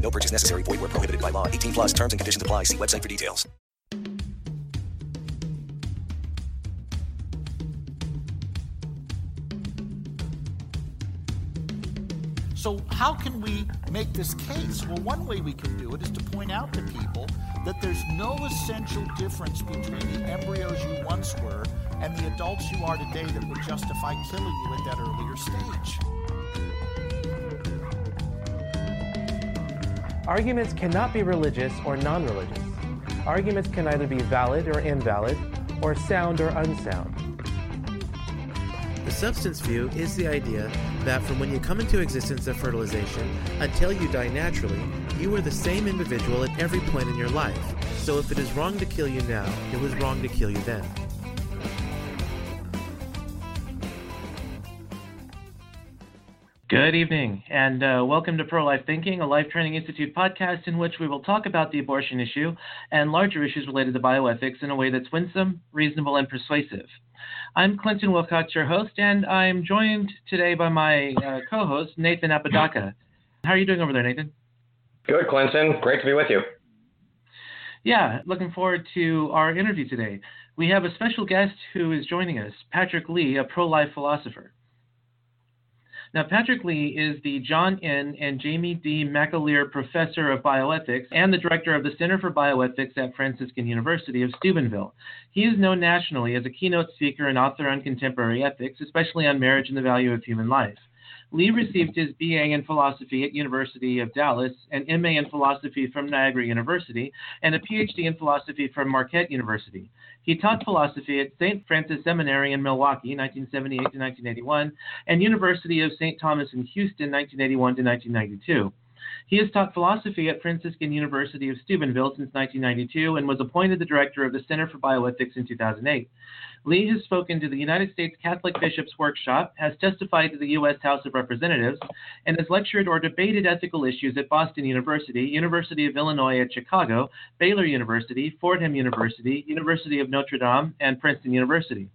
No purchase necessary. Void where prohibited by law. 18 plus terms and conditions apply. See website for details. So, how can we make this case? Well, one way we can do it is to point out to people that there's no essential difference between the embryos you once were and the adults you are today that would justify killing you at that earlier stage. Arguments cannot be religious or non religious. Arguments can either be valid or invalid, or sound or unsound. The substance view is the idea that from when you come into existence of fertilization until you die naturally, you are the same individual at every point in your life. So if it is wrong to kill you now, it was wrong to kill you then. Good evening, and uh, welcome to Pro Life Thinking, a Life Training Institute podcast in which we will talk about the abortion issue and larger issues related to bioethics in a way that's winsome, reasonable, and persuasive. I'm Clinton Wilcox, your host, and I'm joined today by my uh, co host, Nathan Apodaca. How are you doing over there, Nathan? Good, Clinton. Great to be with you. Yeah, looking forward to our interview today. We have a special guest who is joining us, Patrick Lee, a pro life philosopher. Now, Patrick Lee is the John N. and Jamie D. McAleer Professor of Bioethics and the Director of the Center for Bioethics at Franciscan University of Steubenville. He is known nationally as a keynote speaker and author on contemporary ethics, especially on marriage and the value of human life. Lee received his BA in philosophy at University of Dallas, an MA in philosophy from Niagara University, and a PhD in philosophy from Marquette University. He taught philosophy at St. Francis Seminary in Milwaukee, 1978 to 1981, and University of St. Thomas in Houston, 1981 to 1992. He has taught philosophy at Franciscan University of Steubenville since 1992 and was appointed the director of the Center for Bioethics in 2008. Lee has spoken to the United States Catholic Bishops Workshop, has testified to the U.S. House of Representatives, and has lectured or debated ethical issues at Boston University, University of Illinois at Chicago, Baylor University, Fordham University, University of Notre Dame, and Princeton University.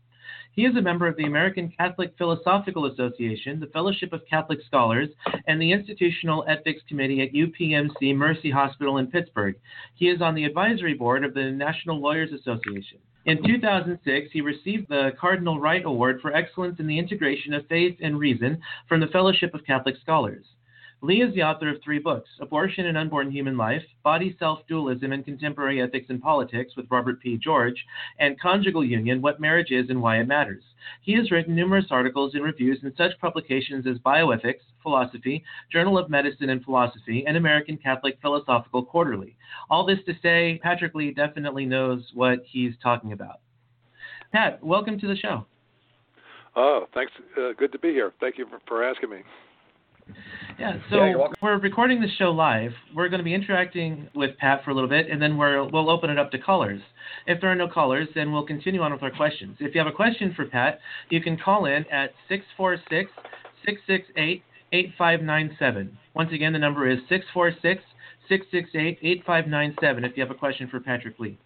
He is a member of the American Catholic Philosophical Association, the Fellowship of Catholic Scholars, and the Institutional Ethics Committee at UPMC Mercy Hospital in Pittsburgh. He is on the advisory board of the National Lawyers Association. In 2006, he received the Cardinal Wright Award for Excellence in the Integration of Faith and Reason from the Fellowship of Catholic Scholars. Lee is the author of three books Abortion and Unborn Human Life, Body Self Dualism and Contemporary Ethics and Politics with Robert P. George, and Conjugal Union What Marriage Is and Why It Matters. He has written numerous articles and reviews in such publications as Bioethics, Philosophy, Journal of Medicine and Philosophy, and American Catholic Philosophical Quarterly. All this to say, Patrick Lee definitely knows what he's talking about. Pat, welcome to the show. Oh, thanks. Uh, good to be here. Thank you for, for asking me. Yeah, so Yeah, we're recording the show live. We're going to be interacting with Pat for a little bit, and then we're, we'll open it up to callers. If there are no callers, then we'll continue on with our questions. If you have a question for Pat, you can call in at 646 668 8597. Once again, the number is 646 668 8597 if you have a question for Patrick Lee.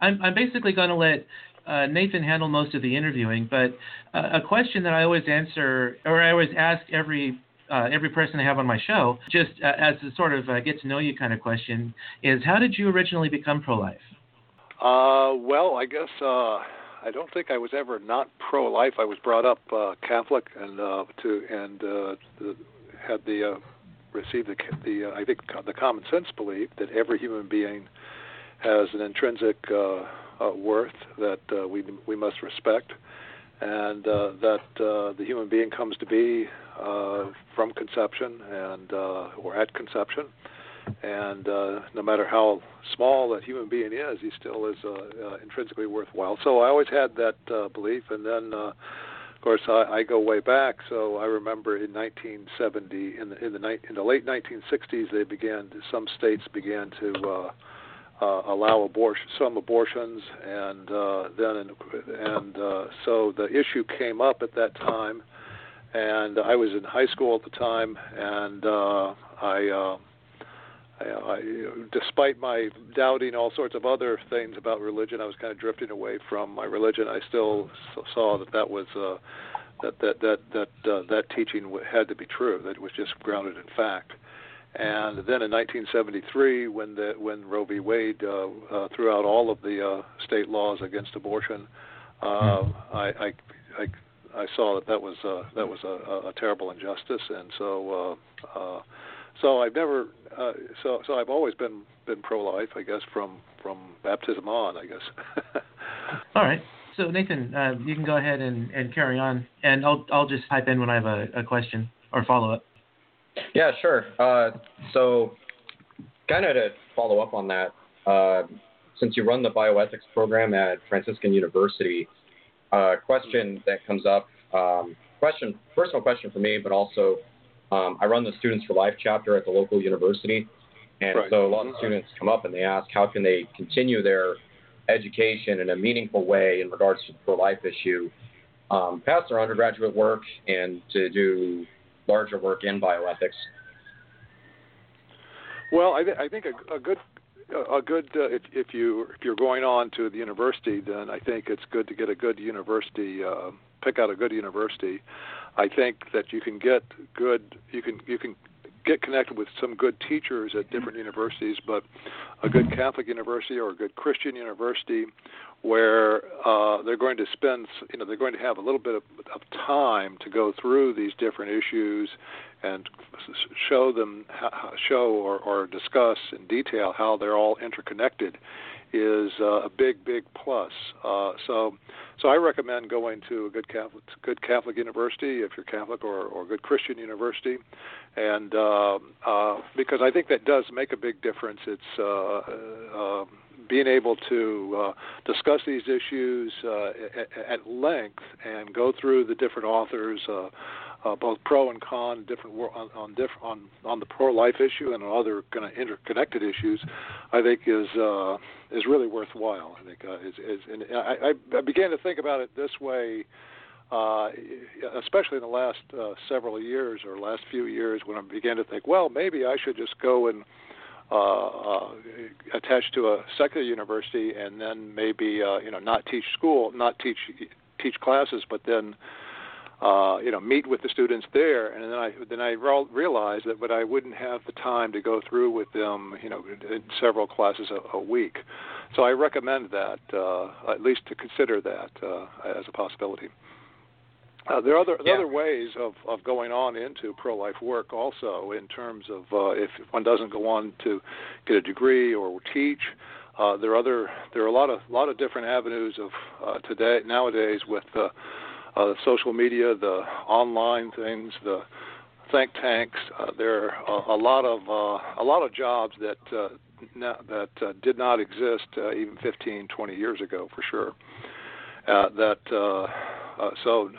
I'm, I'm basically going to let uh, Nathan handle most of the interviewing, but uh, a question that I always answer, or I always ask every uh, every person I have on my show, just uh, as a sort of uh, get to know you kind of question, is how did you originally become pro-life? Uh, well, I guess uh, I don't think I was ever not pro-life. I was brought up uh, Catholic and to and the, had the received the, the I think the common sense belief that every human being has an intrinsic worth that we we must respect, and uh, that uh, the human being comes to be uh, from conception and uh, or at conception, and uh, no matter how small that human being is, he still is uh, intrinsically worthwhile. So I always had that belief, and then. Of course, I, I go way back, so I remember in 1970, in the in the, ni- in the late 1960s, they began. Some states began to uh, allow abortion, some abortions, and uh, then and uh, so the issue came up at that time, and I was in high school at the time, and uh, I. Uh, I, despite my doubting all sorts of other things about religion, I was kind of drifting away from my religion. I still saw that that was uh, that that that that uh, that teaching had to be true. That it was just grounded in fact. And then in 1973, when the when Roe v. Wade uh, uh, threw out all of the uh, state laws against abortion, uh, hmm. I, I I I saw that that was uh, that was a, a terrible injustice, and so uh, uh, so I've never uh, so so I've always been been pro-life, I guess, from from baptism on, I guess. All right. So Nathan, uh, you can go ahead and, and carry on, and I'll I'll just type in when I have a, a question or follow up. Yeah, sure. Uh, so, kind of to follow up on that, uh, since you run the bioethics program at Franciscan University, uh, question that comes up, um, question, personal question for me, but also um, I run the Students for Life chapter at the local university, and right. so a lot of students come up and they ask how can they continue their education in a meaningful way in regards to the pro-life issue, um, past their undergraduate work, and to do larger work in bioethics? Well, I, th- I think a, a good a good uh, if, if you if you're going on to the university, then I think it's good to get a good university, uh, pick out a good university. I think that you can get good you can you can get connected with some good teachers at different universities, but a good Catholic university or a good Christian university where uh, they're going to spend, you know, they're going to have a little bit of, of time to go through these different issues and show them, show or, or discuss in detail how they're all interconnected is uh, a big, big plus. Uh, so, so I recommend going to a good Catholic, good Catholic university if you're Catholic, or or a good Christian university, and uh, uh, because I think that does make a big difference. It's uh, uh, being able to uh, discuss these issues uh, at, at length and go through the different authors. Uh, uh, both pro and con, different on on, different, on on the pro-life issue and on other kind of interconnected issues, I think is uh, is really worthwhile. I think uh, is, is and I, I began to think about it this way, uh, especially in the last uh, several years or last few years, when I began to think, well, maybe I should just go and uh, uh, attach to a secular university and then maybe uh, you know not teach school, not teach teach classes, but then uh, you know, meet with the students there, and then I then I realized that, but I wouldn't have the time to go through with them, you know, several classes a, a week. So I recommend that uh, at least to consider that uh, as a possibility. Uh, there are other yeah. other ways of, of going on into pro life work also in terms of uh, if one doesn't go on to get a degree or teach. Uh, there are other there are a lot of lot of different avenues of uh, today nowadays with uh, uh, social media, the online things, the think tanks. Uh, there are a, a lot of uh, a lot of jobs that uh, that uh, did not exist uh, even 15, 20 years ago, for sure. Uh, that uh, uh, so,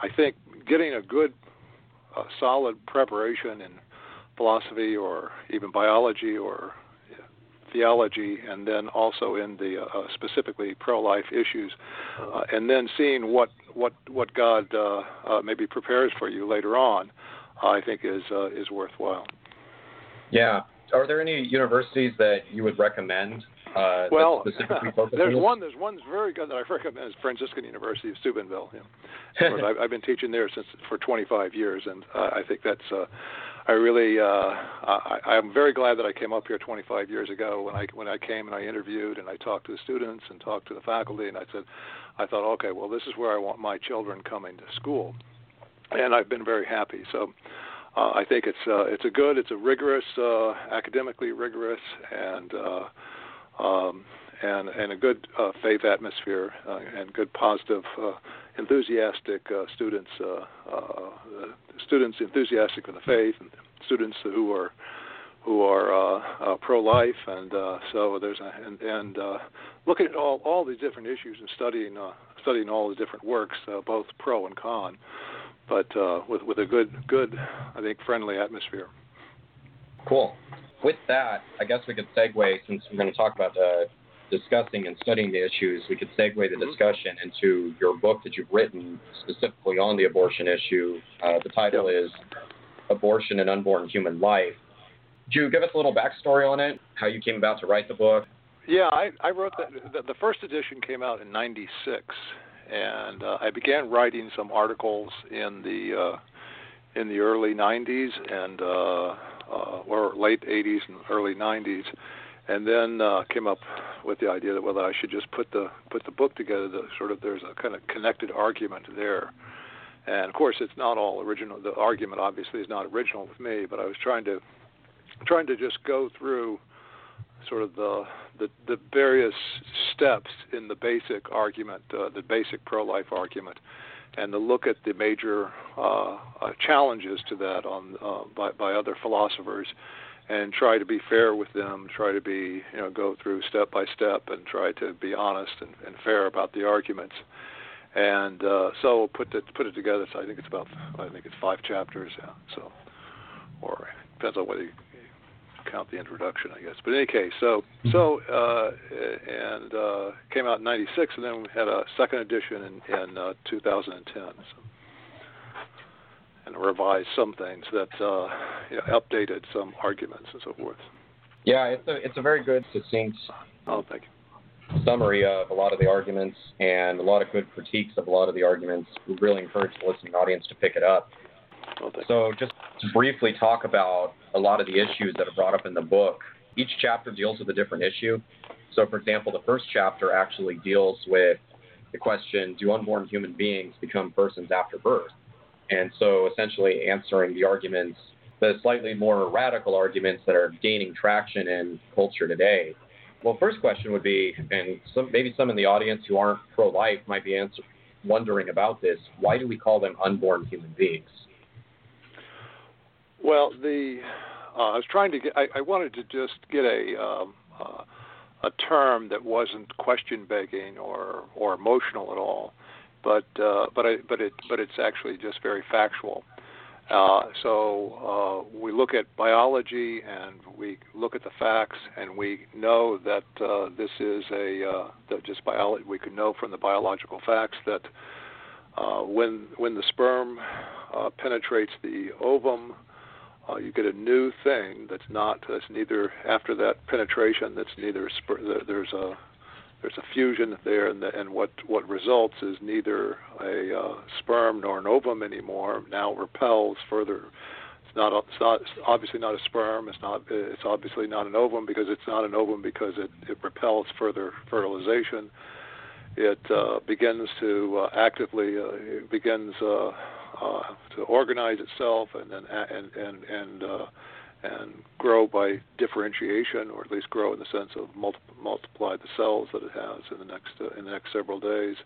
I think getting a good, uh, solid preparation in philosophy or even biology or theology, and then also in the uh, specifically pro-life issues, uh, and then seeing what what what God uh, uh, maybe prepares for you later on, I think is uh, is worthwhile. Yeah. Are there any universities that you would recommend? Uh, well, there's on one. There's one that's very good that I recommend is Franciscan University of Steubenville. Yeah. I've, I've been teaching there since for 25 years, and uh, I think that's uh, I really, uh, I, I'm very glad that I came up here 25 years ago when I when I came and I interviewed and I talked to the students and talked to the faculty and I said, I thought, okay, well, this is where I want my children coming to school, and I've been very happy. So. Uh, I think it's uh, it's a good, it's a rigorous, uh, academically rigorous, and uh, um, and and a good uh, faith atmosphere uh, and good positive, uh, enthusiastic uh, students, uh, uh, students enthusiastic in the faith, and students who are who are uh, uh, pro-life, and uh, so there's a, and, and uh, looking at all all these different issues and studying uh, studying all the different works, uh, both pro and con, but uh, with with a good good I think friendly atmosphere. Cool. With that, I guess we could segue since we're going to talk about uh, discussing and studying the issues. We could segue the Mm-hmm. discussion into your book that you've written specifically on the abortion issue. Uh, the title is "Abortion and Unborn Human Life." You give us a little backstory on it? How you came about to write the book? Yeah, I, I wrote that. The, the first edition came out in '96, and uh, I began writing some articles in the uh, in the early '90s and uh, or late '80s and early '90s, and then uh, came up with the idea that whether I should just put the put the book together. The sort of there's a kind of connected argument there. And of course, it's not all original. The argument obviously is not original with me, but I was trying to trying to just go through sort of the the, the various steps in the basic argument, uh, the basic pro-life argument, and to look at the major uh, uh, challenges to that on uh, by, by other philosophers, and try to be fair with them, try to be you know go through step by step, and try to be honest and, and fair about the arguments. And uh, so put it put it together. So I think it's about I think it's five chapters. Yeah. So or depends on whether you count the introduction, I guess. But in any case, so so uh, and uh, came out in '96, and then we had a second edition in, in uh, 2010, so, and revised some things that uh, you know, updated some arguments and so forth. Yeah, it's a it's a very good, succinct Oh, thank you. summary of a lot of the arguments and a lot of good critiques of a lot of the arguments. We really encourage the listening audience to pick it up. So, just to briefly talk about a lot of the issues that are brought up in the book. Each chapter deals with a different issue. So, for example, the first chapter actually deals with the question Do unborn human beings become persons after birth? And so, essentially, answering the arguments, the slightly more radical arguments that are gaining traction in culture today. Well, first question would be, and some, maybe some in the audience who aren't pro life might be wondering about this why do we call them unborn human beings? Well, the uh, I was trying to get. I, I wanted to just get a um, uh, a term that wasn't question begging or or emotional at all, but uh, but I, but it but it's actually just very factual. Uh, so uh, we look at biology and we look at the facts and we know that uh, this is a uh, that just biology. We can know from the biological facts that uh, when when the sperm uh, penetrates the ovum, uh, you get a new thing that's not that's neither after that penetration that's neither there's a there's a fusion there and, the, and what what results is neither a uh, sperm nor an ovum anymore. Now it repels further. It's not a, it's not it's obviously not a sperm. It's not it's obviously not an ovum because it's not an ovum because it it repels further fertilization. It uh, begins to uh, actively uh, it begins uh, uh, to organize itself and then and and and uh, and grow by differentiation, or at least grow in the sense of multi- multiply the cells that it has in the next uh, in the next several days.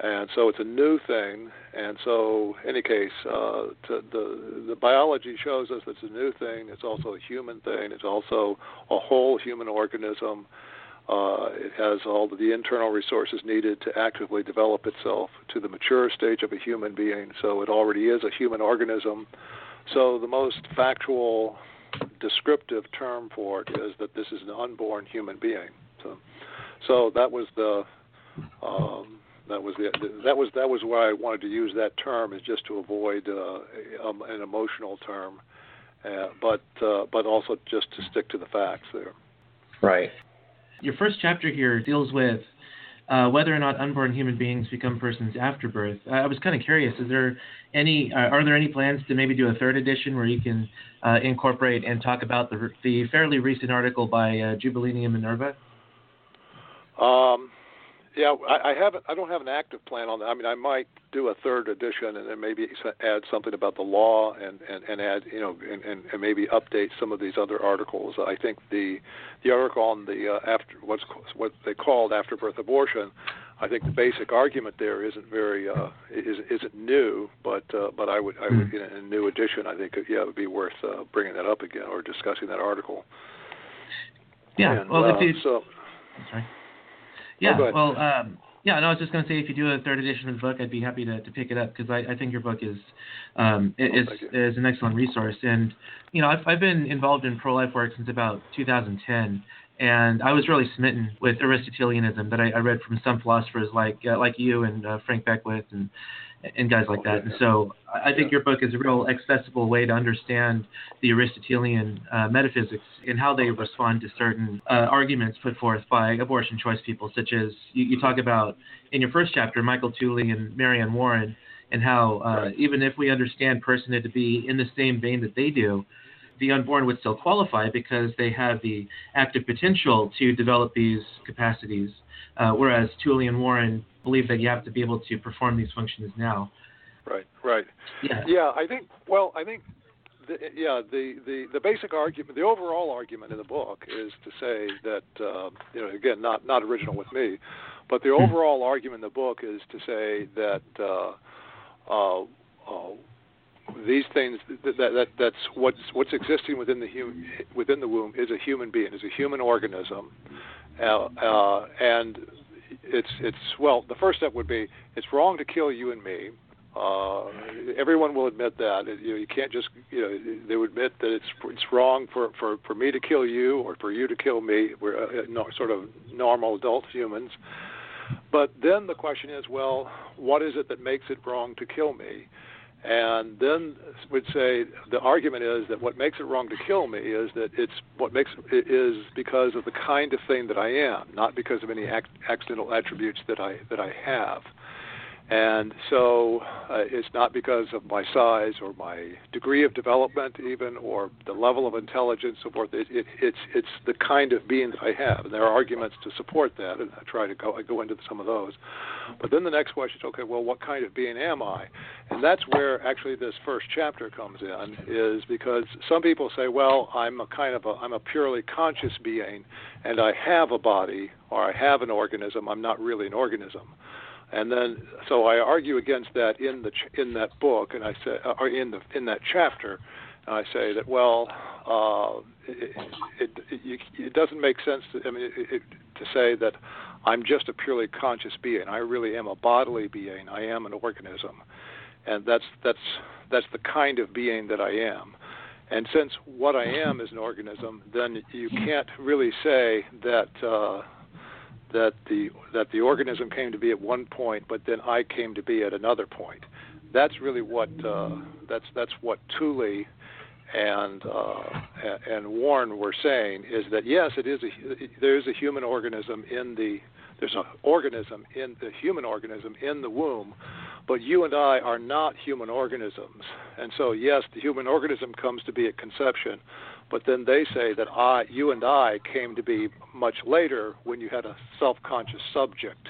And so it's a new thing. And so, in any case, uh, the the biology shows us it's a new thing. It's also a human thing. It's also a whole human organism. Uh, it has all the internal resources needed to actively develop itself to the mature stage of a human being. So it already is a human organism. So the most factual, descriptive term for it is that this is an unborn human being. So, so that was the um, that was the that was that was why I wanted to use that term is just to avoid uh, um, an emotional term, uh, but uh, but also just to stick to the facts there. Right. Your first chapter here deals with uh, whether or not unborn human beings become persons after birth. Uh, I was kind of curious. Is there any? Uh, are there any plans to maybe do a third edition where you can uh, incorporate and talk about the the fairly recent article by uh, Giubilini and Minerva? Um, yeah, I, I haven't. I don't have an active plan on that. I mean, I might do a third edition and then maybe add something about the law and and, and add you know and, and, and maybe update some of these other articles. I think the the article on the uh, after what's what they called after birth abortion. I think the basic argument there isn't very uh, is, isn't new, but uh, but I would I would in a new edition I think yeah it would be worth uh, bringing that up again or discussing that article. Yeah. And, well, uh, if you so sorry. Yeah. ahead. well, um, Yeah, no, I was just going to say if you do a third edition of the book, I'd be happy to, to pick it up because I, I think your book is um, is is an excellent resource. And you know, I've I've been involved in pro life work since about 2010, and I was really smitten with Aristotelianism that I, I read from some philosophers like uh, like you and uh, Frank Beckwith and and guys like that. And so I think your book is a real accessible way to understand the Aristotelian uh, metaphysics and how they respond to certain uh, arguments put forth by abortion choice people, such as you, you, talk about in your first chapter, Michael Tooley and Mary Anne Warren, and how uh, even if we understand personhood to be in the same vein that they do, the unborn would still qualify because they have the active potential to develop these capacities, uh, whereas Tooley and Warren believe that you have to be able to perform these functions now. Right, right. Yeah. Yeah, I think. Well, I think. The, yeah, the, the, the basic argument, the overall argument in the book is to say that, uh, you know, again, not not original with me, but the hmm. overall argument in the book is to say that uh, uh, uh, these things that, that that's what's what's existing within the hum, within the womb is a human being, is a human organism, uh, uh, and it's it's well the first step would be it's wrong to kill you and me. Uh, everyone will admit that. You, know, you can't just you know they would admit that it's it's wrong for for for me to kill you or for you to kill me. We're uh, no, sort of normal adult humans. But then the question is well what is it that makes it wrong to kill me and then would say the argument is that what makes it wrong to kill me is that it's what makes it is because of the kind of thing that I am, not because of any ac- accidental attributes that I that I have. And so uh, it's not because of my size or my degree of development, even, or the level of intelligence, so forth. It, it, it's it's the kind of being that I have, and there are arguments to support that, and I try to go I go into some of those. But then the next question is, okay, well, what kind of being am I? And that's where actually this first chapter comes in, is because some people say, well, I'm a kind of a I'm a purely conscious being, and I have a body or I have an organism. I'm not really an organism. And then, so I argue against that in the ch- in that book, and I say, uh, or in the in that chapter, and I say that well, uh, it, it, it, it doesn't make sense. To, I mean, it, it, to say that I'm just a purely conscious being. I really am a bodily being. I am an organism, and that's that's that's the kind of being that I am. And since what I am is an organism, then you can't really say that. Uh, that the that the organism came to be at one point, but then I came to be at another point. That's really what uh, that's that's what Tooley and uh, and Warren were saying is that yes, it is a there is a human organism in the there's an organism in the human organism in the womb, but you and I are not human organisms. And so yes, the human organism comes to be at conception, but then they say that I, you and I came to be much later when you had a self-conscious subject.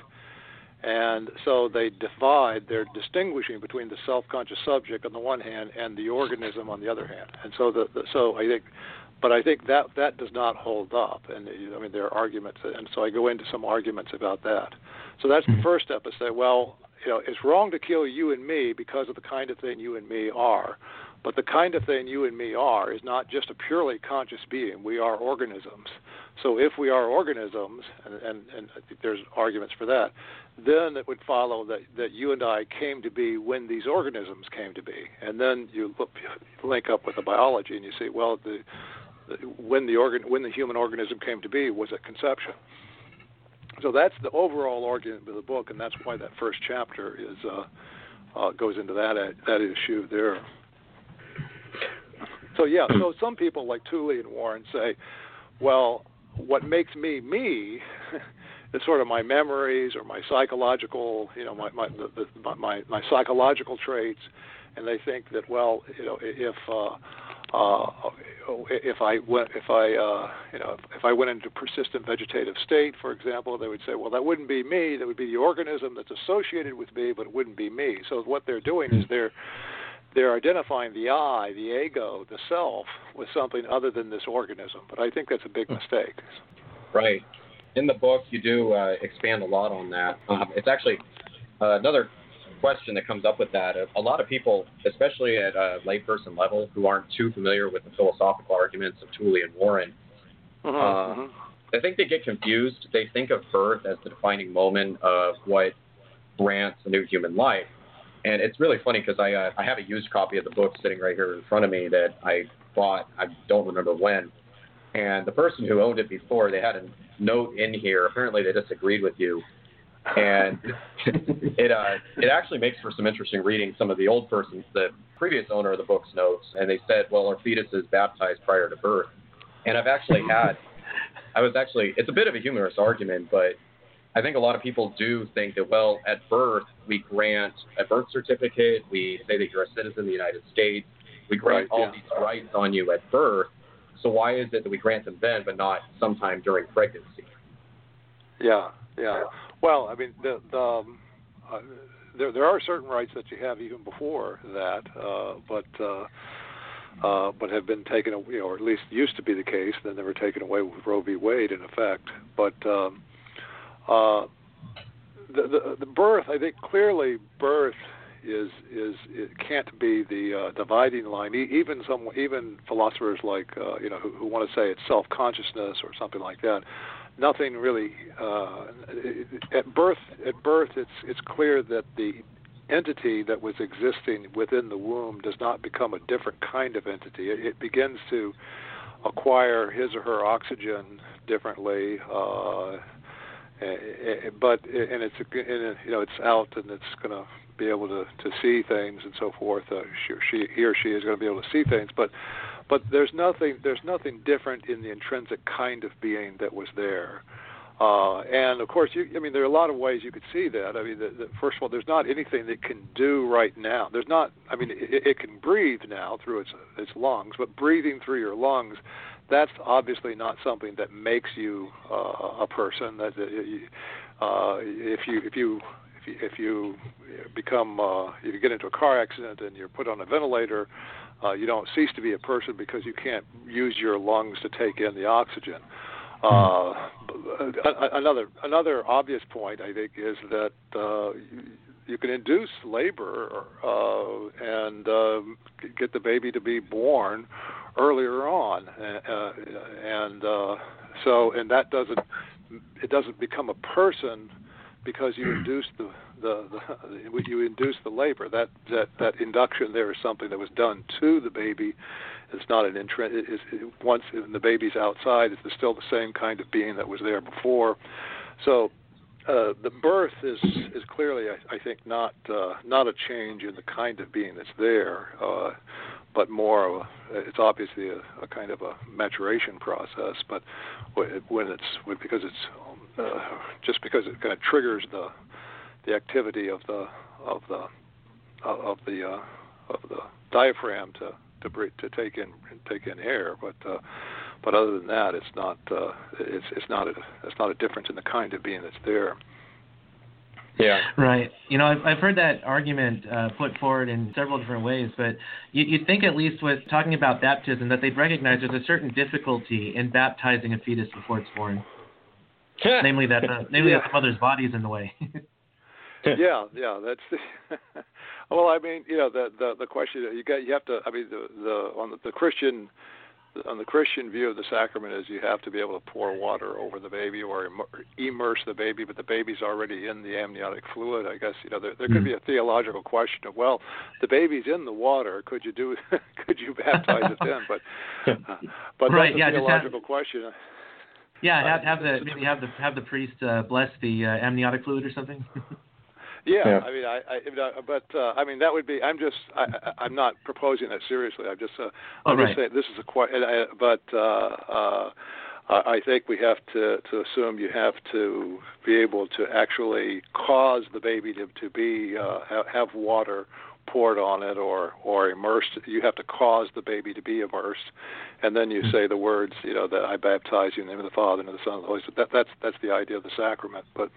And so they divide, they're distinguishing between the self-conscious subject on the one hand and the organism on the other hand. And so the, the so I think but I think that that does not hold up. And I mean, there are arguments, and so I go into some arguments about that. So that's the mm-hmm. first step: is say, well, you know, it's wrong to kill you and me because of the kind of thing you and me are. But the kind of thing you and me are is not just a purely conscious being. We are organisms. So if we are organisms, and, and, and there's arguments for that, then it would follow that, that you and I came to be when these organisms came to be. And then you look, link up with the biology and you say, well, the, the, when the organ, when the human organism came to be was at conception. So that's the overall argument of the book, and that's why that first chapter is uh, uh, goes into that that issue there. So yeah, so some people like Tooley and Warren say, well, what makes me me is sort of my memories or my psychological, you know, my my the, the, my, my psychological traits, and they think that well, you know, if uh, uh, if I went, if I, uh, you know, if I went into persistent vegetative state, for example, they would say, well, that wouldn't be me. That would be the organism that's associated with me, but it wouldn't be me. So what they're doing is they're they're identifying the I, the ego, the self with something other than this organism. But I think that's a big hmm. mistake. Right. In the book, you do uh, expand a lot on that. Um, it's actually uh, another question that comes up with that. A, lot of people, especially at a layperson level, who aren't too familiar with the philosophical arguments of Tooley and Warren, uh-huh, uh, uh-huh. I think they get confused. They think of birth as the defining moment of what grants a new human life. And it's really funny because I uh, I have a used copy of the book sitting right here in front of me that I bought. I don't remember when. And the person who owned it before, they had a note in here. Apparently, they disagreed with you, and it uh, it actually makes for some interesting reading. Some of the old persons, the previous owner of the book's notes, and they said, "Well, our fetus is baptized prior to birth." And I've actually had, I was actually, it's a bit of a humorous argument, but I think a lot of people do think that, well, at birth, we grant a birth certificate, we say that you're a citizen of the United States, we grant Right, all yeah. these rights on you at birth. So why is it that we grant them then, but not sometime during pregnancy? Yeah, yeah. Well, I mean, the, the um, uh, there there are certain rights that you have even before that, uh, but uh, uh, but have been taken, away, you know, or at least used to be the case. Then they were taken away with Roe v. Wade, in effect. But um, uh, the, the the birth, I think, clearly birth is is it can't be the uh, dividing line. E- even some even philosophers like uh, you know who, who want to say it's self consciousness or something like that. Nothing really uh, at birth. At birth, it's it's clear that the entity that was existing within the womb does not become a different kind of entity. It, it begins to acquire his or her oxygen differently. Uh, eh, eh, but and it's and, you know it's out and it's going to be able to to see things and so forth. Uh, she, she he or she is going to be able to see things, but but there's nothing there's nothing different in the intrinsic kind of being that was there. Uh, and of course, you, I mean, there are a lot of ways you could see that. I mean, the, the, first of all, there's not anything that can do right now. There's not. I mean, it, it can breathe now through its its lungs, but breathing through your lungs, that's obviously not something that makes you uh, a person. That uh, if you if you if you, become uh, if you get into a car accident and you're put on a ventilator, uh, you don't cease to be a person because you can't use your lungs to take in the oxygen. Uh, another another obvious point I think is that uh, you, can induce labor uh, and um, get the baby to be born earlier on, uh, and uh, so and that doesn't it doesn't become a person because you induce the the, the you induce the labor. That that that induction there is something that was done to the baby. It's not an intrin. It, it, it, once the baby's outside, it's still the same kind of being that was there before. So uh, the birth is is clearly, I, I think, not uh, not a change in the kind of being that's there, uh, but more of a, it's obviously a, a kind of a maturation process. But when it's when, because it's uh, just because it kind of triggers the the activity of the of the of the uh, of the diaphragm to to breathe, to take in take in air, but but other than that, it's not uh, it's it's not a it's not a difference in the kind of being that's there. Yeah. Right. You know, I've, I've heard that argument uh, put forward in several different ways, but you, you'd think at least with talking about baptism that they'd recognize there's a certain difficulty in baptizing a fetus before it's born. namely that the, namely that the mother's body is in the way. yeah, yeah, that's the. well, I mean, you know, the the the question you got you have to. I mean, the the on the, the Christian on the Christian view of the sacrament is you have to be able to pour water over the baby or immerse the baby, but the baby's already in the amniotic fluid. I guess you know there, there could be a theological question of well, the baby's in the water. Could you do? could you baptize it then? But uh, but Right, that's a yeah, just have- theological question. yeah, have, have the maybe have the have the priest uh, bless the uh, amniotic fluid or something. Yeah, Yeah. I mean, I, I uh, but uh, I mean that would be. I'm just, I, I'm not proposing that seriously. I'm just, uh, I'm right. just saying this is a quite. But uh, uh, I I think we have to to assume you have to be able to actually cause the baby to to be uh, have, have water poured on it or or immersed. You have to cause the baby to be immersed, and then you say the words, you know, that I baptize you in the name of the Father and of the Son and the Holy Spirit. That, that's that's the idea of the sacrament. But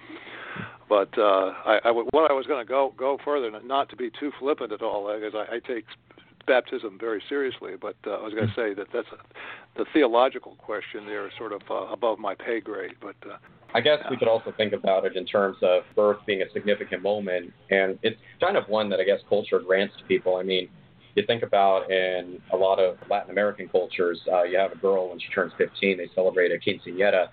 but uh, I, I what I was going to go go further, not to be too flippant at all, because I, I take baptism very seriously. But uh, I was going to say that that's a, the theological question there is sort of uh, above my pay grade. But uh, I guess we could also think about it in terms of birth being a significant moment, and it's kind of one that I guess culture grants to people. I mean, you think about in a lot of Latin American cultures, uh, you have a girl when she turns 15, they celebrate a quinceañera,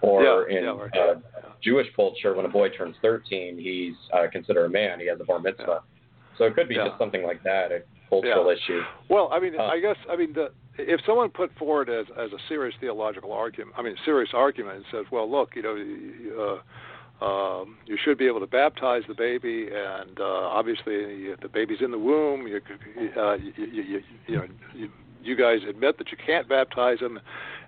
Or Yeah, in yeah, right. uh, Jewish culture, when a boy turns 13, he's uh, considered a man. He has a bar mitzvah. So it could be Yeah. just something like that, a cultural Yeah. issue. Well, I mean, Uh, I guess I mean the if someone put forward as as a serious theological argument, I mean, serious argument, and says, well, look, you know, you, uh, um, you should be able to baptize the baby, and uh, obviously, if the baby's in the womb, you uh, you, you, you, you know. You, you guys admit that you can't baptize him,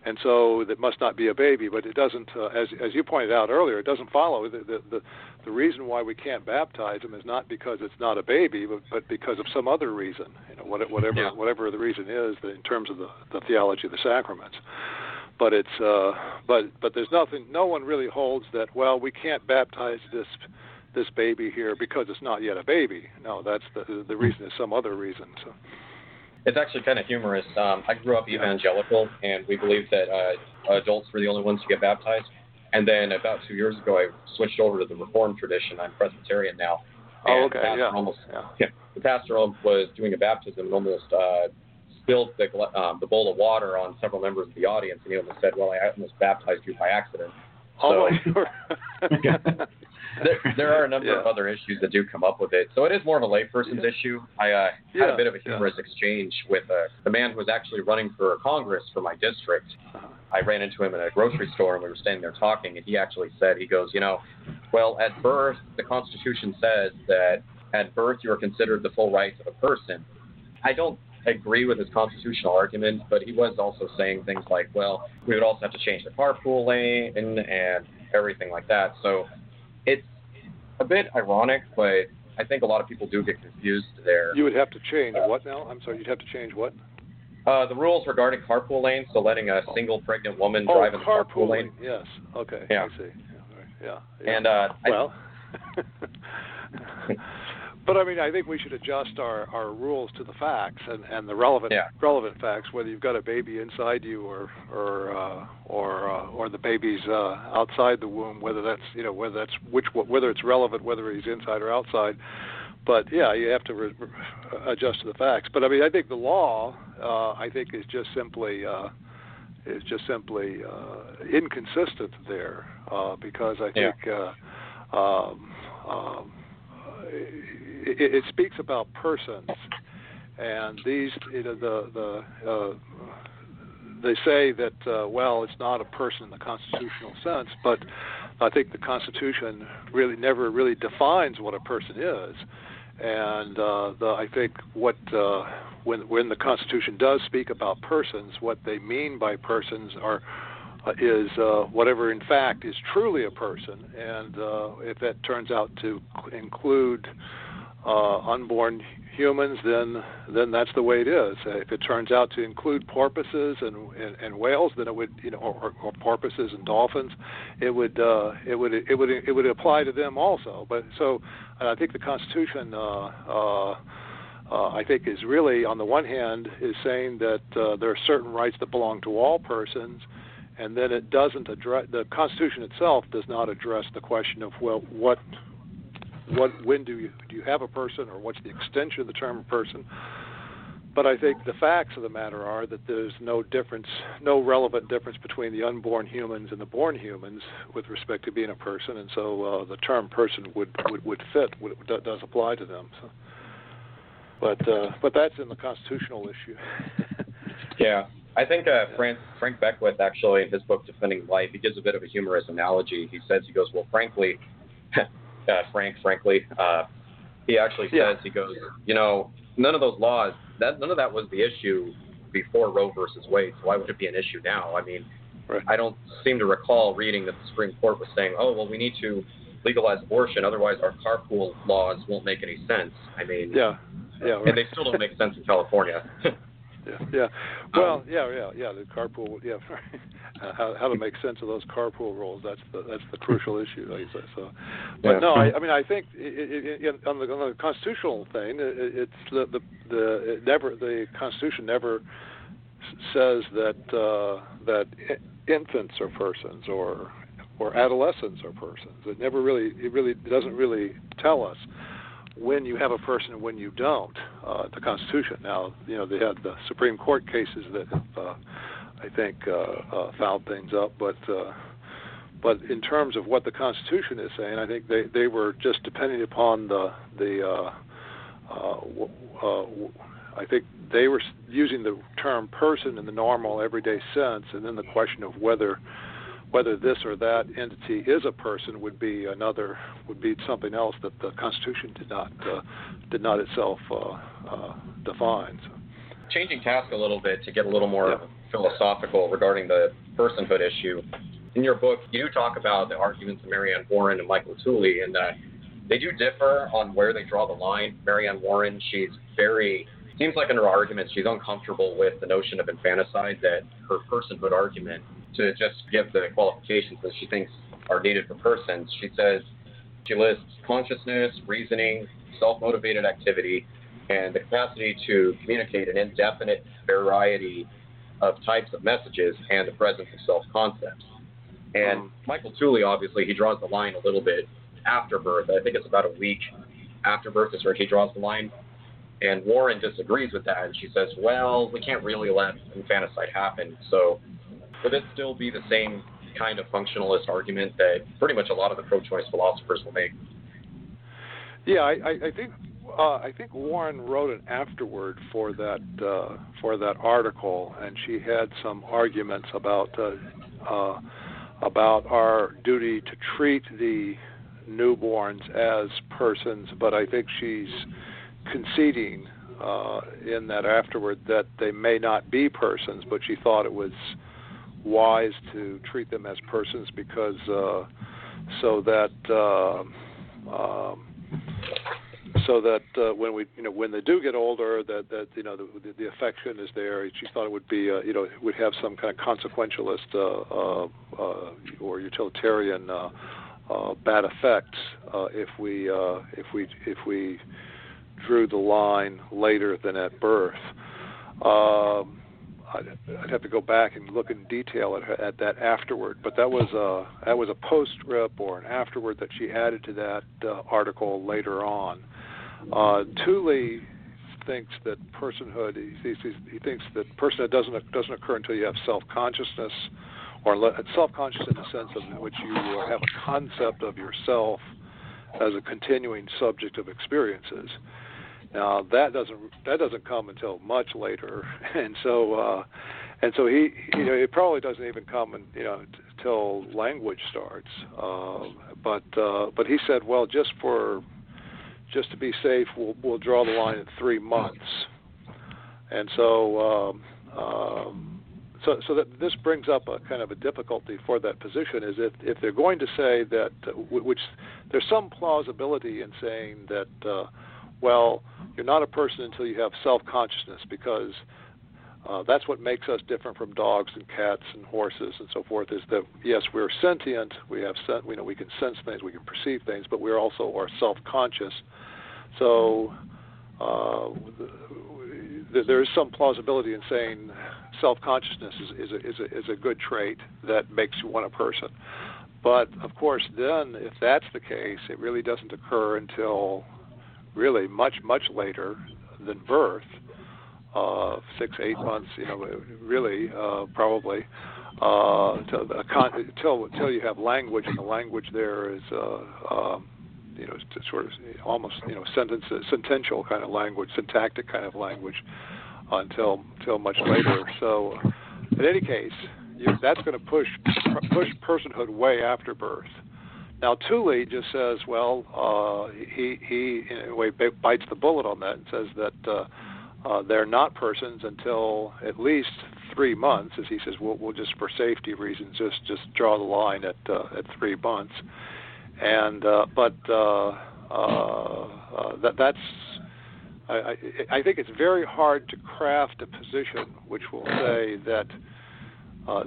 and so that must not be a baby. But it doesn't, uh, as as you pointed out earlier, it doesn't follow. The, the the the reason why we can't baptize him is not because it's not a baby, but but because of some other reason. You know, what- whatever Yeah. whatever the reason is that in terms of the the theology of the sacraments. But it's uh, but but there's nothing. No one really holds that. Well, we can't baptize this this baby here because it's not yet a baby. No, that's the the reason is some other reason. So. It's actually kind of humorous. Um, I grew up evangelical, and we believed that uh, adults were the only ones to get baptized. And then about two years ago, I switched over to the Reformed tradition. I'm Presbyterian now. Oh, okay, the pastor yeah. Almost, Yeah. the pastor was doing a baptism and almost uh, spilled the, um, the bowl of water on several members of the audience, and he almost said, "Well, I almost baptized you by accident." Oh, So- there, there are a number of other issues that do come up with it. So it is more of a layperson's issue. I uh, had Yeah, a bit of a yeah. humorous exchange with uh, the man who was actually running for Congress for my district. Uh-huh. I ran into him in a grocery store and we were standing there talking, and he actually said, he goes, you know, well, at birth, the Constitution says that at birth you are considered the full rights of a person. I don't agree with his constitutional argument, but he was also saying things like, well, we would also have to change the carpool lane and everything like that. So it's a bit ironic, but I think a lot of people do get confused there. You would have to change what now? I'm sorry, you'd have to change what? Uh, the rules regarding carpool lanes, so letting a single pregnant woman oh, drive in the carpool lane. Yes. Okay. Yeah. I see. Yeah. right. Yeah. yeah. And uh, I- well. but I mean, I think we should adjust our, our rules to the facts and, and the relevant Yeah. relevant facts, whether you've got a baby inside you or or uh, or uh, or the baby's uh, outside the womb, whether that's you know whether that's which whether it's relevant whether he's inside or outside. But yeah, you have to re- adjust to the facts. But I mean, I think the law, uh, I think, is just simply uh, is just simply uh, inconsistent there uh, because I Yeah. think uh, um, um, it, it speaks about persons, and these you know, the the uh, they say that uh, well, it's not a person in the constitutional sense, but I think the Constitution really never really defines what a person is, and uh, the, I think what uh, when when the Constitution does speak about persons, what they mean by persons are uh, is uh, whatever in fact is truly a person, and uh, if that turns out to include uh, unborn humans, then then that's the way it is. If it turns out to include porpoises and, and, and whales, then it would you know or, or porpoises and dolphins, it would uh, it would it would it would apply to them also. But so I think the Constitution. Uh, uh, uh, I think is really, on the one hand, is saying that uh, there are certain rights that belong to all persons, and then it doesn't address the Constitution itself does not address the question of well, what what when do you do you have a person or what's the extension of the term person but I think the facts of the matter are that there's no difference, no relevant difference between the unborn humans and the born humans with respect to being a person, and so uh, the term person would would, would fit, would, does apply to them. So, but uh, but that's in the constitutional issue. Yeah, I think uh, Frank Frank Beckwith actually in his book Defending Life, he gives a bit of a humorous analogy. He says he goes, well, frankly, uh, Frank, frankly, uh, he actually says Yeah. he goes, you know, none of those laws, that none of that was the issue before Roe versus Wade. So why would it be an issue now? I mean, Right. I don't seem to recall reading that the Supreme Court was saying, oh, well, we need to legalize abortion, otherwise our carpool laws won't make any sense. I mean, yeah, yeah, right. and they still don't make sense in California. Yeah, yeah. Well, Um, yeah, yeah, yeah. The carpool, yeah. uh, how how to make sense of those carpool rules? That's the that's the crucial issue, like. So, but Yeah. no, I, I mean, I think i i i on the on the constitutional thing, it, it's the the the it never the Constitution never says that uh, that infants are persons or or adolescents are persons. It never really it really doesn't really tell us when you have a person and when you don't. Uh, the Constitution. Now, you know, they had the Supreme Court cases that uh, I think, uh, uh, fouled things up, but uh, but in terms of what the Constitution is saying, I think they, they were just depending upon the the uh, uh, uh, I think they were using the term person in the normal everyday sense, and then the question of whether whether this or that entity is a person would be another would be something else that the Constitution did not uh, did not itself uh, uh, define. So. Changing task a little bit to get a little more yeah. philosophical regarding the personhood issue. In your book, you do talk about the arguments of Mary Anne Warren and Michael Tooley, and that they do differ on where they draw the line. Mary Anne Warren, she's very seems like in her argument she's uncomfortable with the notion of infanticide that her personhood argument to just give the qualifications that she thinks are needed for persons. She says she lists consciousness, reasoning, self motivated activity, and the capacity to communicate an indefinite variety of types of messages and the presence of self concepts. And um, Michael Tooley, obviously, he draws the line a little bit after birth. I think it's about a week after birth is where he draws the line. And Warren disagrees with that, and she says, well, we can't really let infanticide happen. So would it still be the same kind of functionalist argument that pretty much a lot of the pro-choice philosophers will make? Yeah, I, I think uh, I think Warren wrote an afterword for that uh, for that article, and she had some arguments about uh, uh, about our duty to treat the newborns as persons, but I think she's conceding uh, in that afterward that they may not be persons, but she thought it was wise to treat them as persons because uh, so that uh, um, so that uh, when we you know when they do get older that that you know the, the, affection is there she thought it would be uh, you know would have some kind of consequentialist uh, uh, uh, or utilitarian uh, uh, bad effects uh, if we uh, if we if we drew the line later than at birth. Um, I'd, I'd have to go back and look in detail at, at that afterward, but that was a that was a postscript or an afterward that she added to that uh, article later on. Uh, Tooley thinks that personhood he, he, he thinks that personhood doesn't doesn't occur until you have self consciousness or self conscious in the sense of which you have a concept of yourself as a continuing subject of experiences. Now that doesn't that doesn't come until much later, and so uh, and so he you know it probably doesn't even come in, you know until language starts. Uh, but uh, but he said, well, just for just to be safe, we'll we'll draw the line at three months, and so. Um, um, so, so that this brings up a kind of a difficulty for that position is if, if they're going to say that, uh, which there's some plausibility in saying that, uh, well, you're not a person until you have self-consciousness because uh, that's what makes us different from dogs and cats and horses and so forth. Is that yes, we're sentient. We have sen- we know we can sense things, we can perceive things, but we're also are self-conscious. So uh, there is some plausibility in saying self-consciousness is, is, a, is, a, is a good trait that makes you one a person. But of course, then if that's the case, it really doesn't occur until really much much later than birth, uh, six eight months, you know, really uh, probably uh, until, until until you have language, and the language there is. Uh, um, you know, sort of almost you know sentence sentential kind of language, syntactic kind of language, until until much later. So, in any case, you, that's going to push push personhood way after birth. Now Tooley just says, well, uh, he he in a way bites the bullet on that and says that uh, uh, they're not persons until at least three months, as he says. We'll, we'll just for safety reasons just just draw the line at uh, at three months, and uh, but uh, uh, uh, that that's. I, I think it's very hard to craft a position which will say that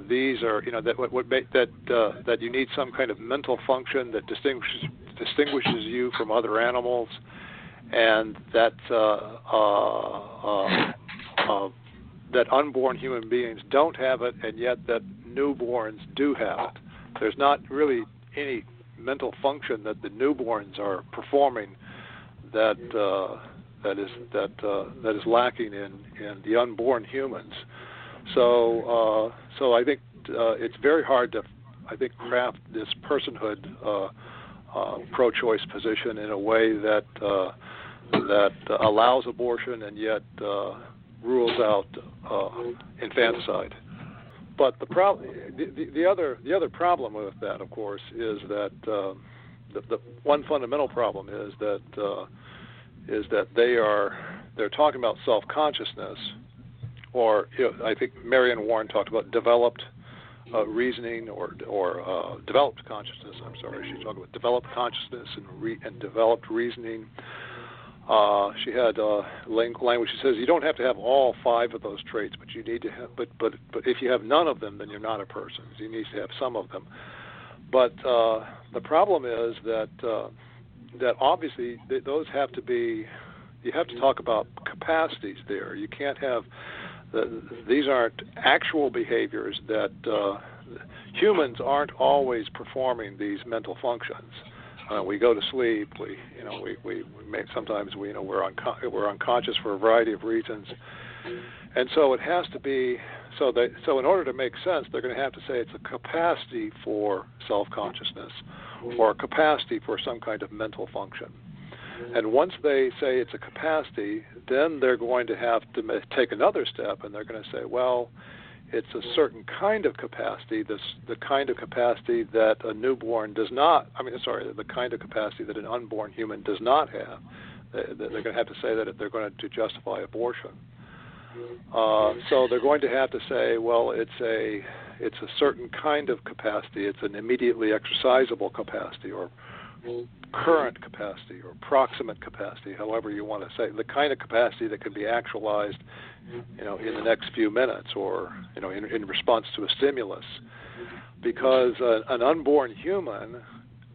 these are, you know, that what, what make, that uh, that you need some kind of mental function that distinguishes distinguishes you from other animals, and that uh, uh, uh, uh, that unborn human beings don't have it, and yet that newborns do have it. There's not really any mental function that the newborns are performing that uh, that is that uh, that is lacking in in the unborn humans. So, uh, so I think uh, it's very hard to. I think craft this personhood uh, uh, pro-choice position in a way that uh, that allows abortion and yet uh, rules out uh, infanticide. But the problem, the, the, the, other the other problem with that, of course, is that uh, the, the, one fundamental problem is that uh, is that they are they're talking about self-consciousness, or you know, I think Mary Anne Warren talked about developed uh, reasoning or or uh, developed consciousness. I'm sorry, she talked about developed consciousness and re- and developed reasoning. Uh, she had uh, language. She says you don't have to have all five of those traits, but you need to have. But but but if you have none of them, then you're not a person. You need to have some of them. But uh, the problem is that uh, that obviously th- those have to be. You have to talk about capacities there. You can't have. The, these aren't actual behaviors that uh, humans aren't always performing these mental functions. Uh, we go to sleep. We, you know, we we, may, sometimes we, you know, we're unco- we're unconscious for a variety of reasons, and so it has to be. So they, so in order to make sense, they're going to have to say it's a capacity for self-consciousness, or a capacity for some kind of mental function. And once they say it's a capacity, then they're going to have to take another step, and they're going to say, well, it's a certain kind of capacity, this the kind of capacity that a newborn does not. I mean, sorry, the kind of capacity that an unborn human does not have. They're going to have to say that if they're going to justify abortion. Uh, so they're going to have to say, well, it's a it's a certain kind of capacity. It's an immediately exercisable capacity, or current capacity, or proximate capacity, however you want to say, the kind of capacity that can be actualized you know, in the next few minutes or, you know, in, in response to a stimulus. Because uh, an unborn human